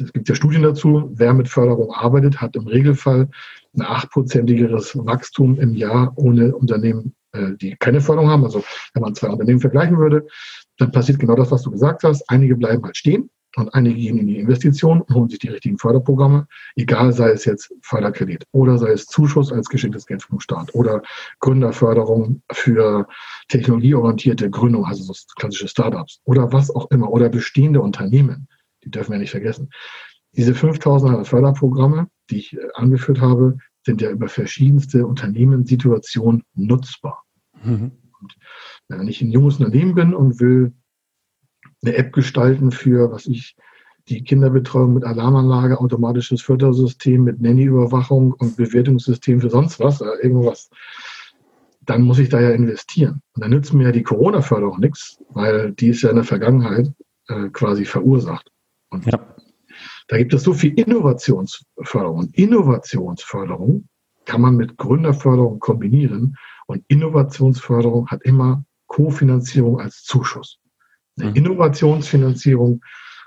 es gibt ja Studien dazu, wer mit Förderung arbeitet, hat im Regelfall ein achtprozentigeres Wachstum im Jahr ohne Unternehmen, äh, die keine Förderung haben. Also wenn man zwei Unternehmen vergleichen würde, dann passiert genau das, was du gesagt hast. Einige bleiben halt stehen und einige gehen in die Investition und holen sich die richtigen Förderprogramme, egal sei es jetzt Förderkredit oder sei es Zuschuss als geschenktes Geld vom Staat oder Gründerförderung für technologieorientierte Gründung, also so klassische Startups oder was auch immer oder bestehende Unternehmen die dürfen wir nicht vergessen. Diese 5000 Förderprogramme, die ich äh, angeführt habe, sind ja über verschiedenste Unternehmenssituationen nutzbar. Mhm. Und wenn ich ein junges Unternehmen bin und will eine App gestalten für, was ich, die Kinderbetreuung mit Alarmanlage, automatisches Fördersystem mit Nanny-Überwachung und Bewertungssystem für sonst was, oder irgendwas, dann muss ich da ja investieren. Und dann nützt mir ja die Corona-Förderung nichts, weil die ist ja in der Vergangenheit äh, quasi verursacht. Und ja. da gibt es so viel Innovationsförderung. Innovationsförderung kann man mit Gründerförderung kombinieren. Und Innovationsförderung hat immer Kofinanzierung als Zuschuss. Eine mhm. Innovationsfinanzierung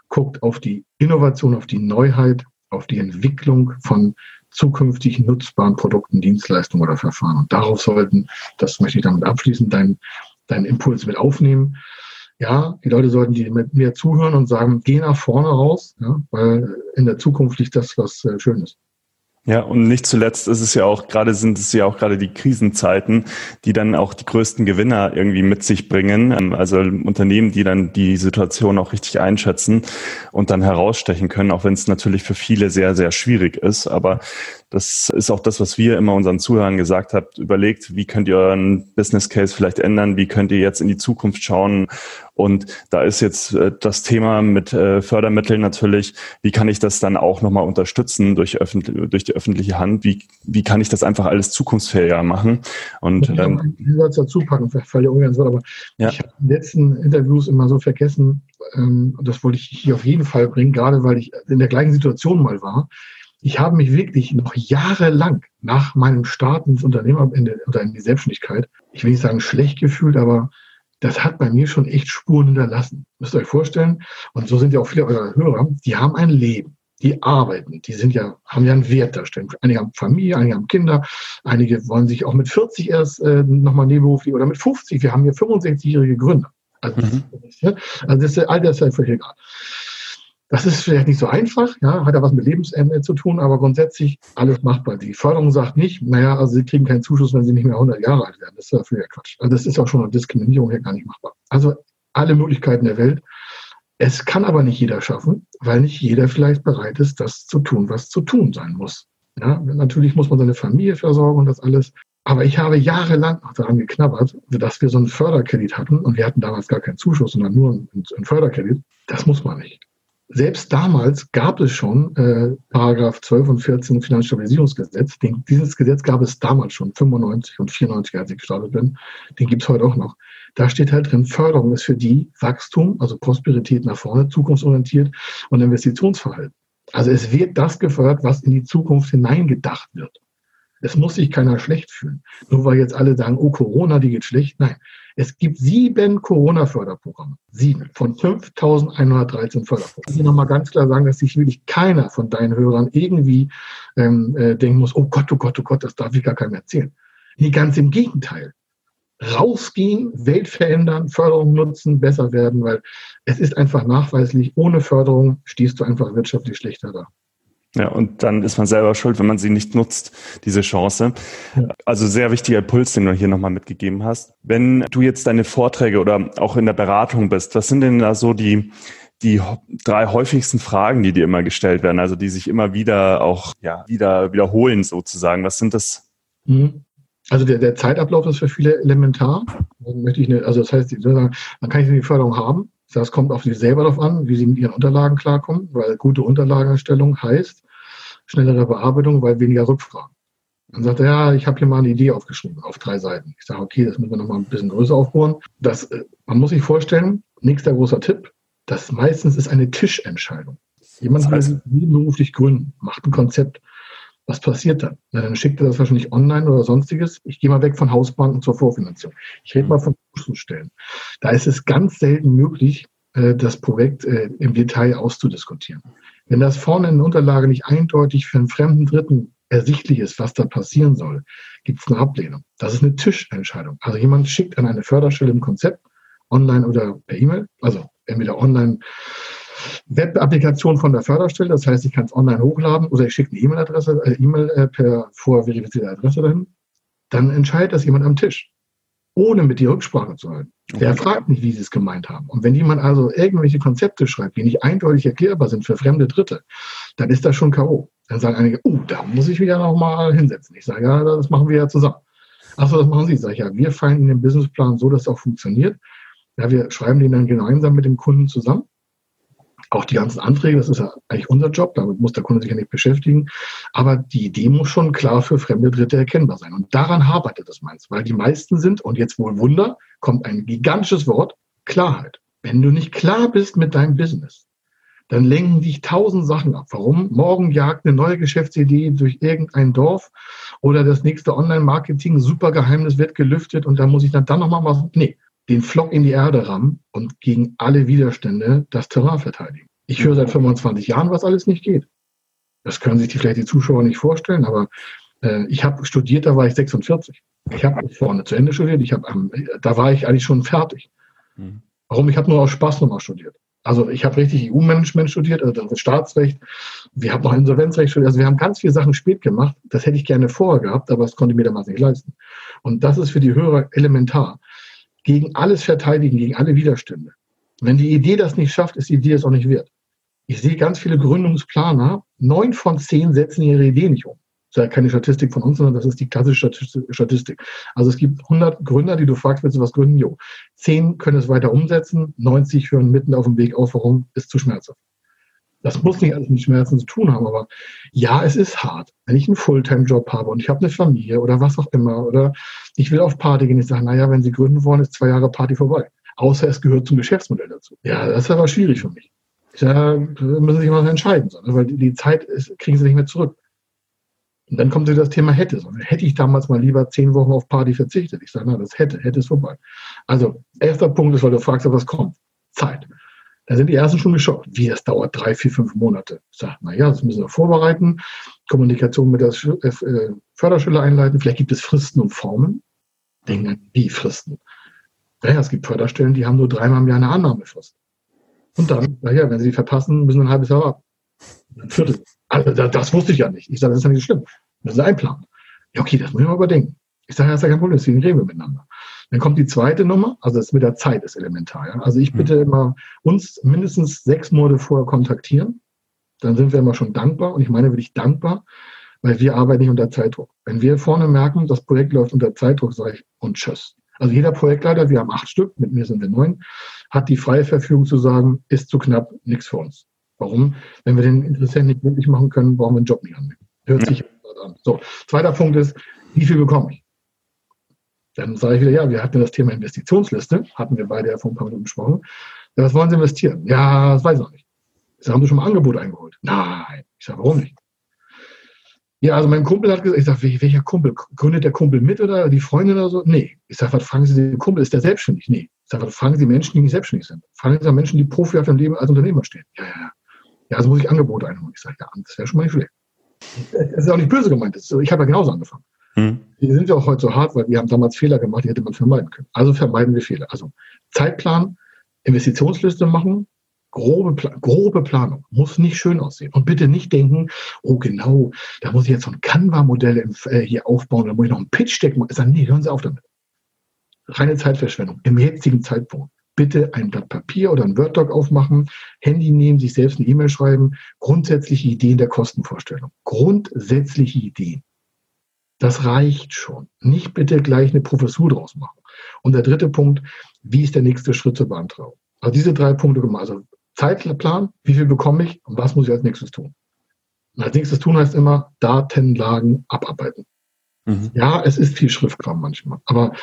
guckt auf die Innovation, auf die Neuheit, auf die Entwicklung von zukünftig nutzbaren Produkten, Dienstleistungen oder Verfahren. Und darauf sollten, das möchte ich damit abschließen, deinen dein Impuls mit aufnehmen. Ja, die Leute sollten die mit mir zuhören und sagen, geh nach vorne raus, ja, weil in der Zukunft liegt das, was äh, schön ist. Ja, und nicht zuletzt ist es ja auch gerade, sind es ja auch gerade die Krisenzeiten, die dann auch die größten Gewinner irgendwie mit sich bringen. Ähm, also Unternehmen, die dann die Situation auch richtig einschätzen und dann herausstechen können, auch wenn es natürlich für viele sehr, sehr schwierig ist. Aber das ist auch das, was wir immer unseren Zuhörern gesagt haben. Überlegt, wie könnt ihr euren Business Case vielleicht ändern? Wie könnt ihr jetzt in die Zukunft schauen? Und da ist jetzt äh, das Thema mit äh, Fördermitteln natürlich. Wie kann ich das dann auch nochmal unterstützen durch, durch die öffentliche Hand? Wie, wie kann ich das einfach alles zukunftsfähiger machen? Und ich ähm, einen Satz dazu packen, weil der ungern so, aber ja. ich habe in den letzten Interviews immer so vergessen, ähm, das wollte ich hier auf jeden Fall bringen, gerade weil ich in der gleichen Situation mal war ich habe mich wirklich noch jahrelang nach meinem Start ins Unternehmerende oder in die Selbstständigkeit, ich will nicht sagen schlecht gefühlt, aber das hat bei mir schon echt Spuren hinterlassen. Müsst ihr euch vorstellen. Und so sind ja auch viele eurer Hörer, die haben ein Leben. Die arbeiten, die sind ja, haben ja einen Wert darstellen. Einige haben Familie, einige haben Kinder, einige wollen sich auch mit 40 erst äh, nochmal nebenberuflich oder mit 50. Wir haben hier 65-jährige Gründer. Also, mhm. das, also das, all das ist ja völlig egal. Das ist vielleicht nicht so einfach, ja, hat ja was mit Lebensende zu tun, aber grundsätzlich alles machbar. Die Förderung sagt nicht, naja, also sie kriegen keinen Zuschuss, wenn sie nicht mehr 100 Jahre alt werden. Das ist ja völliger Quatsch. Also das ist auch schon eine Diskriminierung hier gar nicht machbar. Also alle Möglichkeiten der Welt. Es kann aber nicht jeder schaffen, weil nicht jeder vielleicht bereit ist, das zu tun, was zu tun sein muss. Ja, natürlich muss man seine Familie versorgen und das alles. Aber ich habe jahrelang daran geknabbert, dass wir so einen Förderkredit hatten und wir hatten damals gar keinen Zuschuss, sondern nur einen Förderkredit. Das muss man nicht selbst damals gab es schon äh, Paragraph 12 und 14 Finanzstabilisierungsgesetz. Den, dieses Gesetz gab es damals schon, 95 und 94, als ich gestartet bin. Den gibt es heute auch noch. Da steht halt drin, Förderung ist für die Wachstum, also Prosperität nach vorne, zukunftsorientiert und Investitionsverhalten. Also es wird das gefördert, was in die Zukunft hineingedacht wird. Es muss sich keiner schlecht fühlen. Nur weil jetzt alle sagen, oh Corona, die geht schlecht. Nein, es gibt sieben Corona-Förderprogramme. Sieben von 5.113 Förderprogrammen. Ich will nochmal ganz klar sagen, dass sich wirklich keiner von deinen Hörern irgendwie ähm, äh, denken muss, oh Gott, oh Gott, oh Gott, das darf ich gar keinem erzählen. Nee, ganz im Gegenteil. Rausgehen, Welt verändern, Förderung nutzen, besser werden, weil es ist einfach nachweislich, ohne Förderung stehst du einfach wirtschaftlich schlechter da. Ja, und dann ist man selber schuld, wenn man sie nicht nutzt, diese Chance. Ja. Also sehr wichtiger Impuls, den du hier nochmal mitgegeben hast. Wenn du jetzt deine Vorträge oder auch in der Beratung bist, was sind denn da so die, die drei häufigsten Fragen, die dir immer gestellt werden, also die sich immer wieder auch ja, wieder wiederholen sozusagen? Was sind das? Mhm. Also der, der Zeitablauf ist für viele elementar. Dann möchte ich eine, also das heißt, man kann ich die Förderung haben, das kommt auf Sie selber darauf an, wie Sie mit Ihren Unterlagen klarkommen, weil gute Unterlagenerstellung heißt schnellere Bearbeitung, weil weniger Rückfragen. Dann sagt er, ja, ich habe hier mal eine Idee aufgeschrieben auf drei Seiten. Ich sage, okay, das müssen wir nochmal ein bisschen größer aufbauen. Das, äh, man muss sich vorstellen, nächster großer Tipp, das meistens ist eine Tischentscheidung. Jemand will nebenberuflich gründen, macht ein Konzept. Was passiert dann? Na, dann schickt er das wahrscheinlich online oder sonstiges. Ich gehe mal weg von Hausbanken zur Vorfinanzierung. Ich rede mal von Zuschusstellen. Da ist es ganz selten möglich, äh, das Projekt äh, im Detail auszudiskutieren. Wenn das vorne in der Unterlage nicht eindeutig für einen fremden Dritten ersichtlich ist, was da passieren soll, gibt es eine Ablehnung. Das ist eine Tischentscheidung. Also jemand schickt an eine Förderstelle ein Konzept, online oder per E-Mail, also entweder online Web-Applikation von der Förderstelle, das heißt, ich kann es online hochladen oder ich schicke eine E-Mail-Adresse, äh, E-Mail äh, per vorverifizierte Adresse dahin, dann entscheidet das jemand am Tisch ohne mit dir Rücksprache zu halten. Okay. Der fragt nicht, wie sie es gemeint haben. Und wenn jemand also irgendwelche Konzepte schreibt, die nicht eindeutig erklärbar sind für fremde Dritte, dann ist das schon K.O. Dann sagen einige, oh, da muss ich wieder nochmal hinsetzen. Ich sage, ja, das machen wir ja zusammen. Achso, das machen Sie. Sag ich, ja, wir fallen in den Businessplan so, dass es auch funktioniert. Ja, wir schreiben den dann gemeinsam mit dem Kunden zusammen. Auch die ganzen Anträge, das ist ja eigentlich unser Job, damit muss der Kunde sich ja nicht beschäftigen. Aber die Idee muss schon klar für fremde Dritte erkennbar sein. Und daran arbeitet es meins, weil die meisten sind, und jetzt wohl Wunder, kommt ein gigantisches Wort, Klarheit. Wenn du nicht klar bist mit deinem Business, dann lenken dich tausend Sachen ab. Warum? Morgen jagt eine neue Geschäftsidee durch irgendein Dorf oder das nächste Online-Marketing, super Geheimnis wird gelüftet und da muss ich dann, dann nochmal was. Nee, den Flock in die Erde rammen und gegen alle Widerstände das Terrain verteidigen. Ich höre seit 25 Jahren, was alles nicht geht. Das können sich die, vielleicht die Zuschauer nicht vorstellen, aber äh, ich habe studiert, da war ich 46. Ich habe vorne zu Ende studiert, ich hab, ähm, da war ich eigentlich schon fertig. Mhm. Warum? Ich habe nur aus Spaß nochmal studiert. Also ich habe richtig EU-Management studiert, also das Staatsrecht. Wir haben noch Insolvenzrecht studiert. Also wir haben ganz viele Sachen spät gemacht. Das hätte ich gerne vorher gehabt, aber das konnte mir damals nicht leisten. Und das ist für die Hörer elementar. Gegen alles verteidigen, gegen alle Widerstände. Wenn die Idee das nicht schafft, ist die Idee es auch nicht wert. Ich sehe ganz viele Gründungsplaner, neun von zehn setzen ihre Idee nicht um. Das ist ja keine Statistik von uns, sondern das ist die klassische Statistik. Also es gibt 100 Gründer, die du fragst, willst du was gründen? Jo. Zehn können es weiter umsetzen, 90 hören mitten auf dem Weg auf, warum? Ist zu schmerzhaft. Das muss nicht alles mit Schmerzen zu tun haben, aber ja, es ist hart. Wenn ich einen Fulltime-Job habe und ich habe eine Familie oder was auch immer oder ich will auf Party gehen, ich sage, naja, wenn Sie gründen wollen, ist zwei Jahre Party vorbei. Außer es gehört zum Geschäftsmodell dazu. Ja, das ist aber schwierig für mich. Da müssen Sie sich mal entscheiden, weil die Zeit ist, kriegen Sie nicht mehr zurück. Und dann kommt das Thema hätte. Hätte ich damals mal lieber zehn Wochen auf Party verzichtet? Ich sage, na, das hätte, hätte es vorbei. Also, erster Punkt ist, weil du fragst, was kommt. Zeit. Da sind die ersten schon geschockt. Wie, das dauert drei, vier, fünf Monate. Ich sage, na ja, das müssen wir vorbereiten. Kommunikation mit der äh, Förderschule einleiten. Vielleicht gibt es Fristen und Formen. Denken, wie Fristen? Naja, es gibt Förderstellen, die haben nur dreimal im Jahr eine Annahmefrist. Und dann, naja, wenn sie die verpassen, müssen wir ein halbes Jahr warten. Ein Viertel. Also das, wusste ich ja nicht. Ich sage, das ist ja nicht so schlimm. Das ist einplanen. Ja, okay, das muss ich mal überdenken. Ich sage, das ist ja kein Problem, deswegen reden wir miteinander. Dann kommt die zweite Nummer, also das mit der Zeit ist elementar. Ja? Also ich bitte mhm. immer uns mindestens sechs Monate vorher kontaktieren. Dann sind wir immer schon dankbar. Und ich meine wirklich dankbar, weil wir arbeiten nicht unter Zeitdruck. Wenn wir vorne merken, das Projekt läuft unter Zeitdruck, sage ich und tschüss. Also jeder Projektleiter, wir haben acht Stück, mit mir sind wir neun, hat die freie Verfügung zu sagen, ist zu knapp, nichts für uns. Warum? Wenn wir den Interessenten nicht möglich machen können, brauchen wir einen Job nicht annehmen. Hört sich an. So, zweiter Punkt ist, wie viel bekomme ich? Dann sage ich wieder, ja, wir hatten das Thema Investitionsliste, hatten wir beide ja vor ein paar Minuten gesprochen. Ja, was wollen Sie investieren? Ja, das weiß ich noch nicht. Ich sage, haben Sie schon mal ein Angebot eingeholt? Nein. Ich sage, warum nicht? Ja, also mein Kumpel hat gesagt, ich sage, welcher Kumpel? Gründet der Kumpel mit oder die Freundin oder so? Nee. Ich sage, was fragen Sie den Kumpel? Ist der selbstständig? Nee. Ich sage, was fragen Sie Menschen, die nicht selbstständig sind? Fragen Sie Menschen, die Profi auf ihrem Leben als Unternehmer stehen? Ja, ja, ja. Ja, also muss ich Angebote einholen. Ich sage, ja, das wäre schon mal nicht schlecht. Das ist auch nicht böse gemeint. Ist, ich habe ja genauso angefangen. Hm. Die sind ja auch heute so hart, weil wir haben damals Fehler gemacht, die hätte man vermeiden können. Also vermeiden wir Fehler. Also Zeitplan, Investitionsliste machen, grobe, grobe Planung. Muss nicht schön aussehen. Und bitte nicht denken, oh genau, da muss ich jetzt so ein Canva-Modell äh, hier aufbauen, da muss ich noch ein Pitch-Deck machen. Ich sage, nee, hören Sie auf damit. Reine Zeitverschwendung im jetzigen Zeitpunkt bitte ein Blatt Papier oder ein Word-Doc aufmachen, Handy nehmen, sich selbst eine E-Mail schreiben, grundsätzliche Ideen der Kostenvorstellung. Grundsätzliche Ideen. Das reicht schon. Nicht bitte gleich eine Professur draus machen. Und der dritte Punkt, wie ist der nächste Schritt zur Beantragung? Also diese drei Punkte gemacht. Also Zeitplan, wie viel bekomme ich und was muss ich als nächstes tun? Und als nächstes tun heißt immer Datenlagen abarbeiten. Mhm. Ja, es ist viel Schriftkram manchmal, aber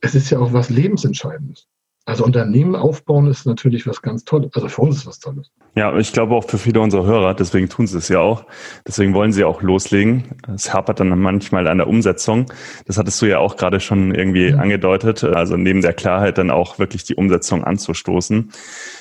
es ist ja auch was Lebensentscheidendes. Also Unternehmen aufbauen ist natürlich was ganz Tolles. Also für uns ist was Tolles. Ja, ich glaube auch für viele unserer Hörer, deswegen tun sie es ja auch. Deswegen wollen sie auch loslegen. Es hapert dann manchmal an der Umsetzung. Das hattest du ja auch gerade schon irgendwie mhm. angedeutet. Also neben der Klarheit dann auch wirklich die Umsetzung anzustoßen.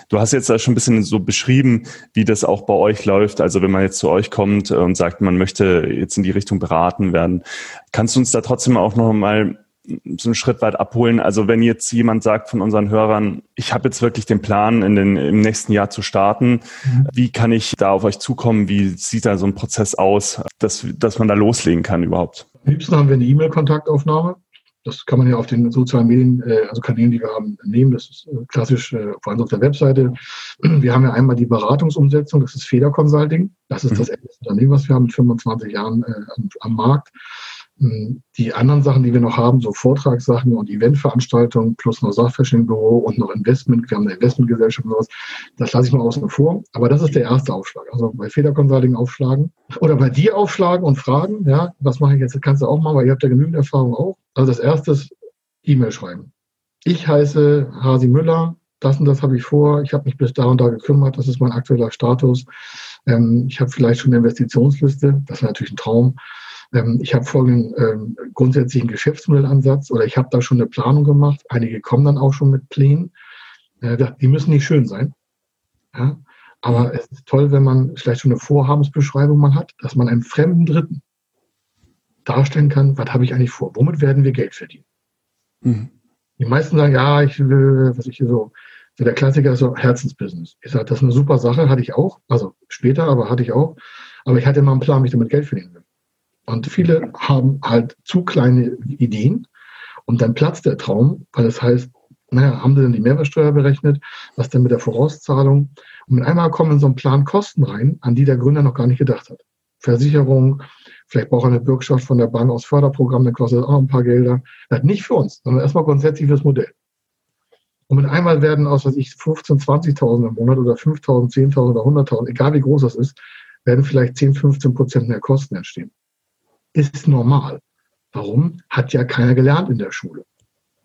Du hast jetzt da schon ein bisschen so beschrieben, wie das auch bei euch läuft. Also wenn man jetzt zu euch kommt und sagt, man möchte jetzt in die Richtung beraten werden. Kannst du uns da trotzdem auch noch mal so einen Schritt weit abholen. Also wenn jetzt jemand sagt von unseren Hörern, ich habe jetzt wirklich den Plan, in den, im nächsten Jahr zu starten, mhm. wie kann ich da auf euch zukommen? Wie sieht da so ein Prozess aus, dass, dass man da loslegen kann überhaupt? Am liebsten haben wir eine E-Mail-Kontaktaufnahme. Das kann man ja auf den sozialen Medien, äh, also Kanälen, die wir haben, nehmen. Das ist äh, klassisch, äh, vor allem auf der Webseite. Wir haben ja einmal die Beratungsumsetzung, das ist Feder Consulting. Das ist mhm. das erste Unternehmen, was wir haben mit 25 Jahren am Markt. Hm, die anderen Sachen, die wir noch haben, so Vortragssachen und Eventveranstaltungen plus noch Sachverständigenbüro und noch Investment, wir haben eine Investmentgesellschaft und sowas, das lasse ich mal außen vor. Aber das ist der erste Aufschlag. Also bei Feder aufschlagen oder bei dir aufschlagen und fragen, ja, was mache ich jetzt? Das kannst du auch machen, weil ihr habt ja genügend Erfahrung auch. Also das erste ist E-Mail schreiben. Ich heiße Hasi Müller, das und das habe ich vor, ich habe mich bis da und da gekümmert, das ist mein aktueller Status. Ähm, ich habe vielleicht schon eine Investitionsliste, das wäre natürlich ein Traum. Ähm, ich habe folgenden ähm, grundsätzlichen Geschäftsmodellansatz oder ich habe da schon eine Planung gemacht. Einige kommen dann auch schon mit Plänen. Äh, die müssen nicht schön sein. Ja? Aber es ist toll, wenn man vielleicht schon eine Vorhabensbeschreibung mal hat, dass man einem fremden Dritten darstellen kann, was habe ich eigentlich vor? Womit werden wir Geld verdienen? Mhm. Die meisten sagen, ja, ich will, was ich hier so, so der Klassiker ist so Herzensbusiness. Ich sage, das ist eine super Sache, hatte ich auch, also später, aber hatte ich auch. Aber ich hatte immer einen Plan, wie ich damit Geld verdienen will. Und viele haben halt zu kleine Ideen und dann platzt der Traum, weil das heißt, naja, haben sie denn die Mehrwertsteuer berechnet? Was denn mit der Vorauszahlung? Und mit einmal kommen in so einen Plan Kosten rein, an die der Gründer noch gar nicht gedacht hat. Versicherung, vielleicht braucht er eine Bürgschaft von der Bank aus Förderprogramm, dann kostet das auch ein paar Gelder. Das nicht für uns, sondern erstmal grundsätzlich fürs Modell. Und mit einmal werden aus, was ich, 15.000, 20.000 im Monat oder 5.000, 10.000 oder 100.000, egal wie groß das ist, werden vielleicht 10, 15 Prozent mehr Kosten entstehen ist normal. Warum? Hat ja keiner gelernt in der Schule.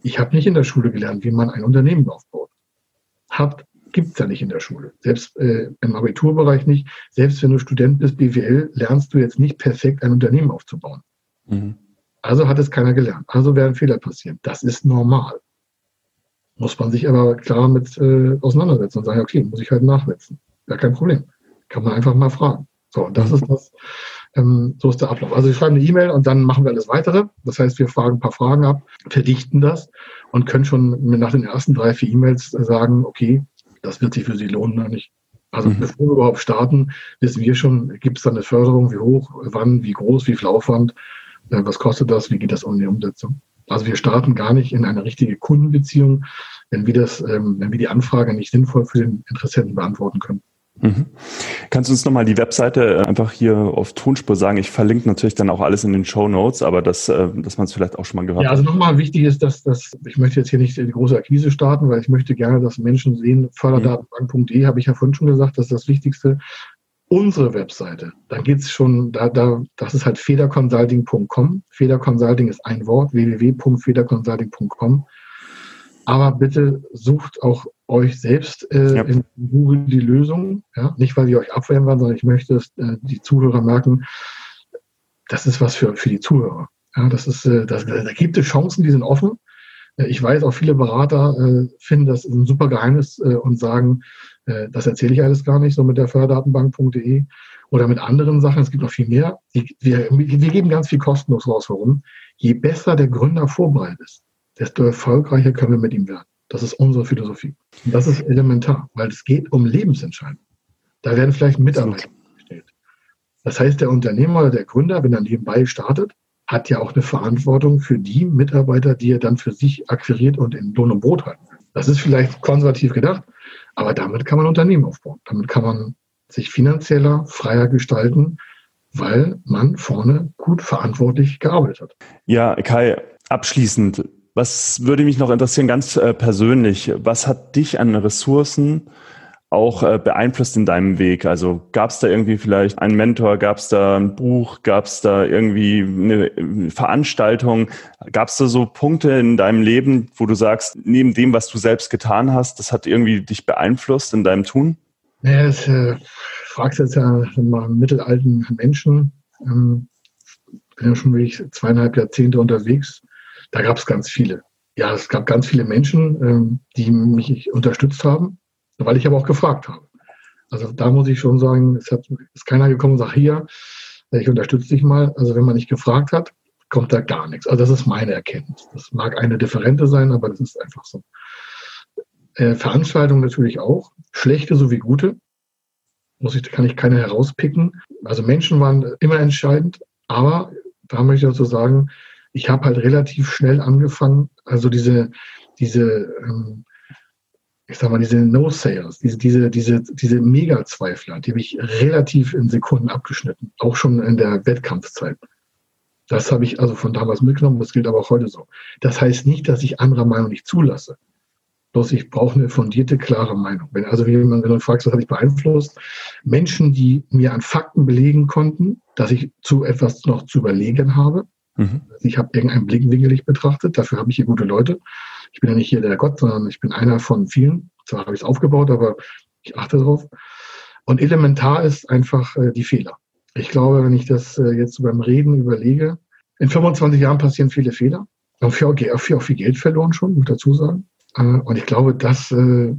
Ich habe nicht in der Schule gelernt, wie man ein Unternehmen aufbaut. Hat gibt's ja nicht in der Schule. Selbst äh, im Abiturbereich nicht. Selbst wenn du Student bist, BWL, lernst du jetzt nicht perfekt ein Unternehmen aufzubauen. Mhm. Also hat es keiner gelernt. Also werden Fehler passieren. Das ist normal. Muss man sich aber klar mit äh, auseinandersetzen und sagen, okay, muss ich halt nachsetzen. Ja, kein Problem. Kann man einfach mal fragen. So, und das mhm. ist das, ähm, so ist der Ablauf. Also wir schreiben eine E-Mail und dann machen wir alles weitere. Das heißt, wir fragen ein paar Fragen ab, verdichten das und können schon nach den ersten drei, vier E-Mails sagen, okay, das wird sich für Sie lohnen oder nicht. Also mhm. bevor wir überhaupt starten, wissen wir schon, gibt es da eine Förderung, wie hoch, wann, wie groß, wie viel Aufwand, äh, was kostet das, wie geht das um die Umsetzung. Also wir starten gar nicht in eine richtige Kundenbeziehung, wenn wir das, ähm, wenn wir die Anfrage nicht sinnvoll für den Interessenten beantworten können. Mhm. Kannst du uns nochmal die Webseite äh, einfach hier auf Tonspur sagen? Ich verlinke natürlich dann auch alles in den Show Notes, aber das, äh, dass man es vielleicht auch schon mal gehört hat. Ja, also nochmal wichtig ist, dass, dass ich möchte jetzt hier nicht die große Akquise starten, weil ich möchte gerne, dass Menschen sehen, förderdatenbank.de habe ich ja vorhin schon gesagt, das ist das Wichtigste. Unsere Webseite, da geht's schon, da, da, das ist halt federconsulting.com. Federconsulting ist ein Wort, www.federconsulting.com. Aber bitte sucht auch euch selbst äh, ja. in Google die Lösung. Ja? Nicht, weil wir euch abwehren wollen, sondern ich möchte, dass äh, die Zuhörer merken, das ist was für, für die Zuhörer. Ja, das ist, äh, das, da gibt es Chancen, die sind offen. Äh, ich weiß, auch viele Berater äh, finden das ein super Geheimnis äh, und sagen, äh, das erzähle ich alles gar nicht, so mit der Förderdatenbank.de oder mit anderen Sachen. Es gibt noch viel mehr. Die, wir, wir geben ganz viel kostenlos raus. Warum? Je besser der Gründer vorbereitet ist, desto erfolgreicher können wir mit ihm werden. Das ist unsere Philosophie. Und das ist elementar, weil es geht um Lebensentscheidungen. Da werden vielleicht Mitarbeiter gestellt. Das heißt, der Unternehmer oder der Gründer, wenn er nebenbei startet, hat ja auch eine Verantwortung für die Mitarbeiter, die er dann für sich akquiriert und in Lohn und Brot halten will. Das ist vielleicht konservativ gedacht, aber damit kann man Unternehmen aufbauen. Damit kann man sich finanzieller, freier gestalten, weil man vorne gut verantwortlich gearbeitet hat. Ja, Kai, abschließend, was würde mich noch interessieren, ganz äh, persönlich, was hat dich an Ressourcen auch äh, beeinflusst in deinem Weg? Also gab es da irgendwie vielleicht einen Mentor, gab es da ein Buch, gab es da irgendwie eine Veranstaltung? Gab es da so Punkte in deinem Leben, wo du sagst, neben dem, was du selbst getan hast, das hat irgendwie dich beeinflusst in deinem Tun? Ja, das äh, fragst jetzt ja mal einen mittelalten Menschen. Ähm, bin ja schon wirklich zweieinhalb Jahrzehnte unterwegs da gab es ganz viele. Ja, es gab ganz viele Menschen, ähm, die mich unterstützt haben, weil ich aber auch gefragt habe. Also da muss ich schon sagen, es hat, ist keiner gekommen und sagt, hier, ich unterstütze dich mal. Also wenn man nicht gefragt hat, kommt da gar nichts. Also das ist meine Erkenntnis. Das mag eine Differente sein, aber das ist einfach so. Äh, Veranstaltungen natürlich auch, schlechte sowie gute. Muss ich, kann ich keine herauspicken. Also Menschen waren immer entscheidend, aber da möchte ich dazu sagen, ich habe halt relativ schnell angefangen, also diese, diese, ähm, ich sag mal, diese No-Sayers, diese, diese, diese, diese Mega-Zweifler, die habe ich relativ in Sekunden abgeschnitten, auch schon in der Wettkampfzeit. Das habe ich also von damals mitgenommen, das gilt aber auch heute so. Das heißt nicht, dass ich anderer Meinung nicht zulasse. Bloß ich brauche eine fundierte, klare Meinung. Wenn also, wie man, wenn du fragst, was habe ich beeinflusst, Menschen, die mir an Fakten belegen konnten, dass ich zu etwas noch zu überlegen habe. Mhm. Ich habe irgendeinen Blickwinkel nicht betrachtet, dafür habe ich hier gute Leute. Ich bin ja nicht hier der Gott, sondern ich bin einer von vielen. Zwar habe ich es aufgebaut, aber ich achte darauf. Und elementar ist einfach äh, die Fehler. Ich glaube, wenn ich das äh, jetzt beim Reden überlege, in 25 Jahren passieren viele Fehler. Haben viel, auch viel Geld verloren schon, muss dazu sagen. Äh, und ich glaube, das äh,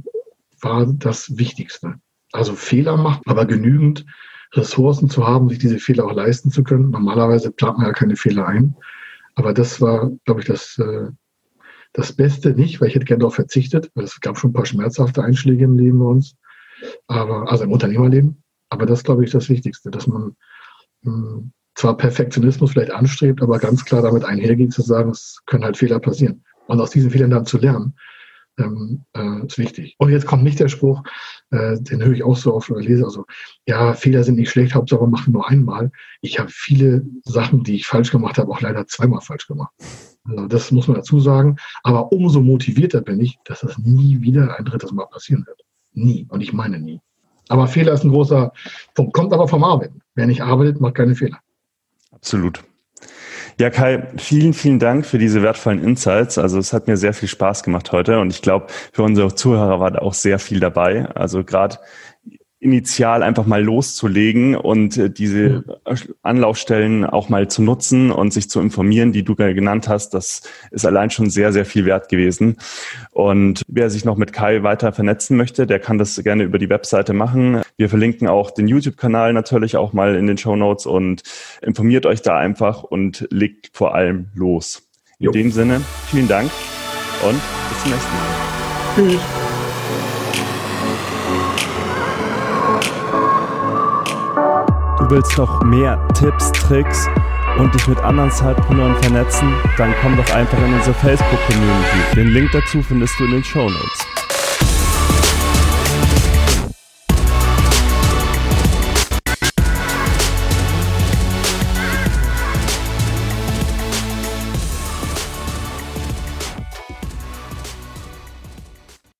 war das Wichtigste. Also Fehler machen, aber genügend Ressourcen zu haben, sich diese Fehler auch leisten zu können. Normalerweise plant man ja keine Fehler ein. Aber das war, glaube ich, das, äh, das Beste nicht, weil ich hätte gerne darauf verzichtet, weil es gab schon ein paar schmerzhafte Einschläge im Leben bei uns, aber, also im Unternehmerleben. Aber das, glaube ich, das Wichtigste, dass man mh, hm, zwar Perfektionismus vielleicht anstrebt, aber ganz klar damit einhergeht zu sagen, es können halt Fehler passieren. Und aus diesen Fehlern dann zu lernen ähm, äh, ist wichtig. Und jetzt kommt nicht der Spruch, äh, den höre ich auch so oft oder lese, also, ja, Fehler sind nicht schlecht, Hauptsache machen nur einmal. Ich habe viele Sachen, die ich falsch gemacht habe, auch leider zweimal falsch gemacht. Also das muss man dazu sagen. Aber umso motivierter bin ich, dass das nie wieder ein drittes Mal passieren wird. Nie. Und ich meine nie. Aber Fehler ist ein großer Punkt. Kommt aber vom Arbeiten. Wer nicht arbeitet, macht keine Fehler. Absolut. Ja, Kai, vielen, vielen Dank für diese wertvollen Insights. Also es hat mir sehr viel Spaß gemacht heute und ich glaube, für unsere Zuhörer war da auch sehr viel dabei. Also gerade initial einfach mal loszulegen und äh, diese Anlaufstellen auch mal zu nutzen und sich zu informieren, die du genannt hast, das ist allein schon sehr, sehr viel wert gewesen. Und wer sich noch mit Kai weiter vernetzen möchte, der kann das gerne über die Webseite machen. Wir verlinken auch den YouTube-Kanal natürlich auch mal in den Show Notes und informiert euch da einfach und legt vor allem los. In jo. dem Sinne, vielen Dank und bis zum nächsten Mal. Tschüss. Willst noch mehr Tipps, Tricks und dich mit anderen Zeitpreneuren vernetzen, dann komm doch einfach in unsere Facebook-Community. Den Link dazu findest du in den Show Notes.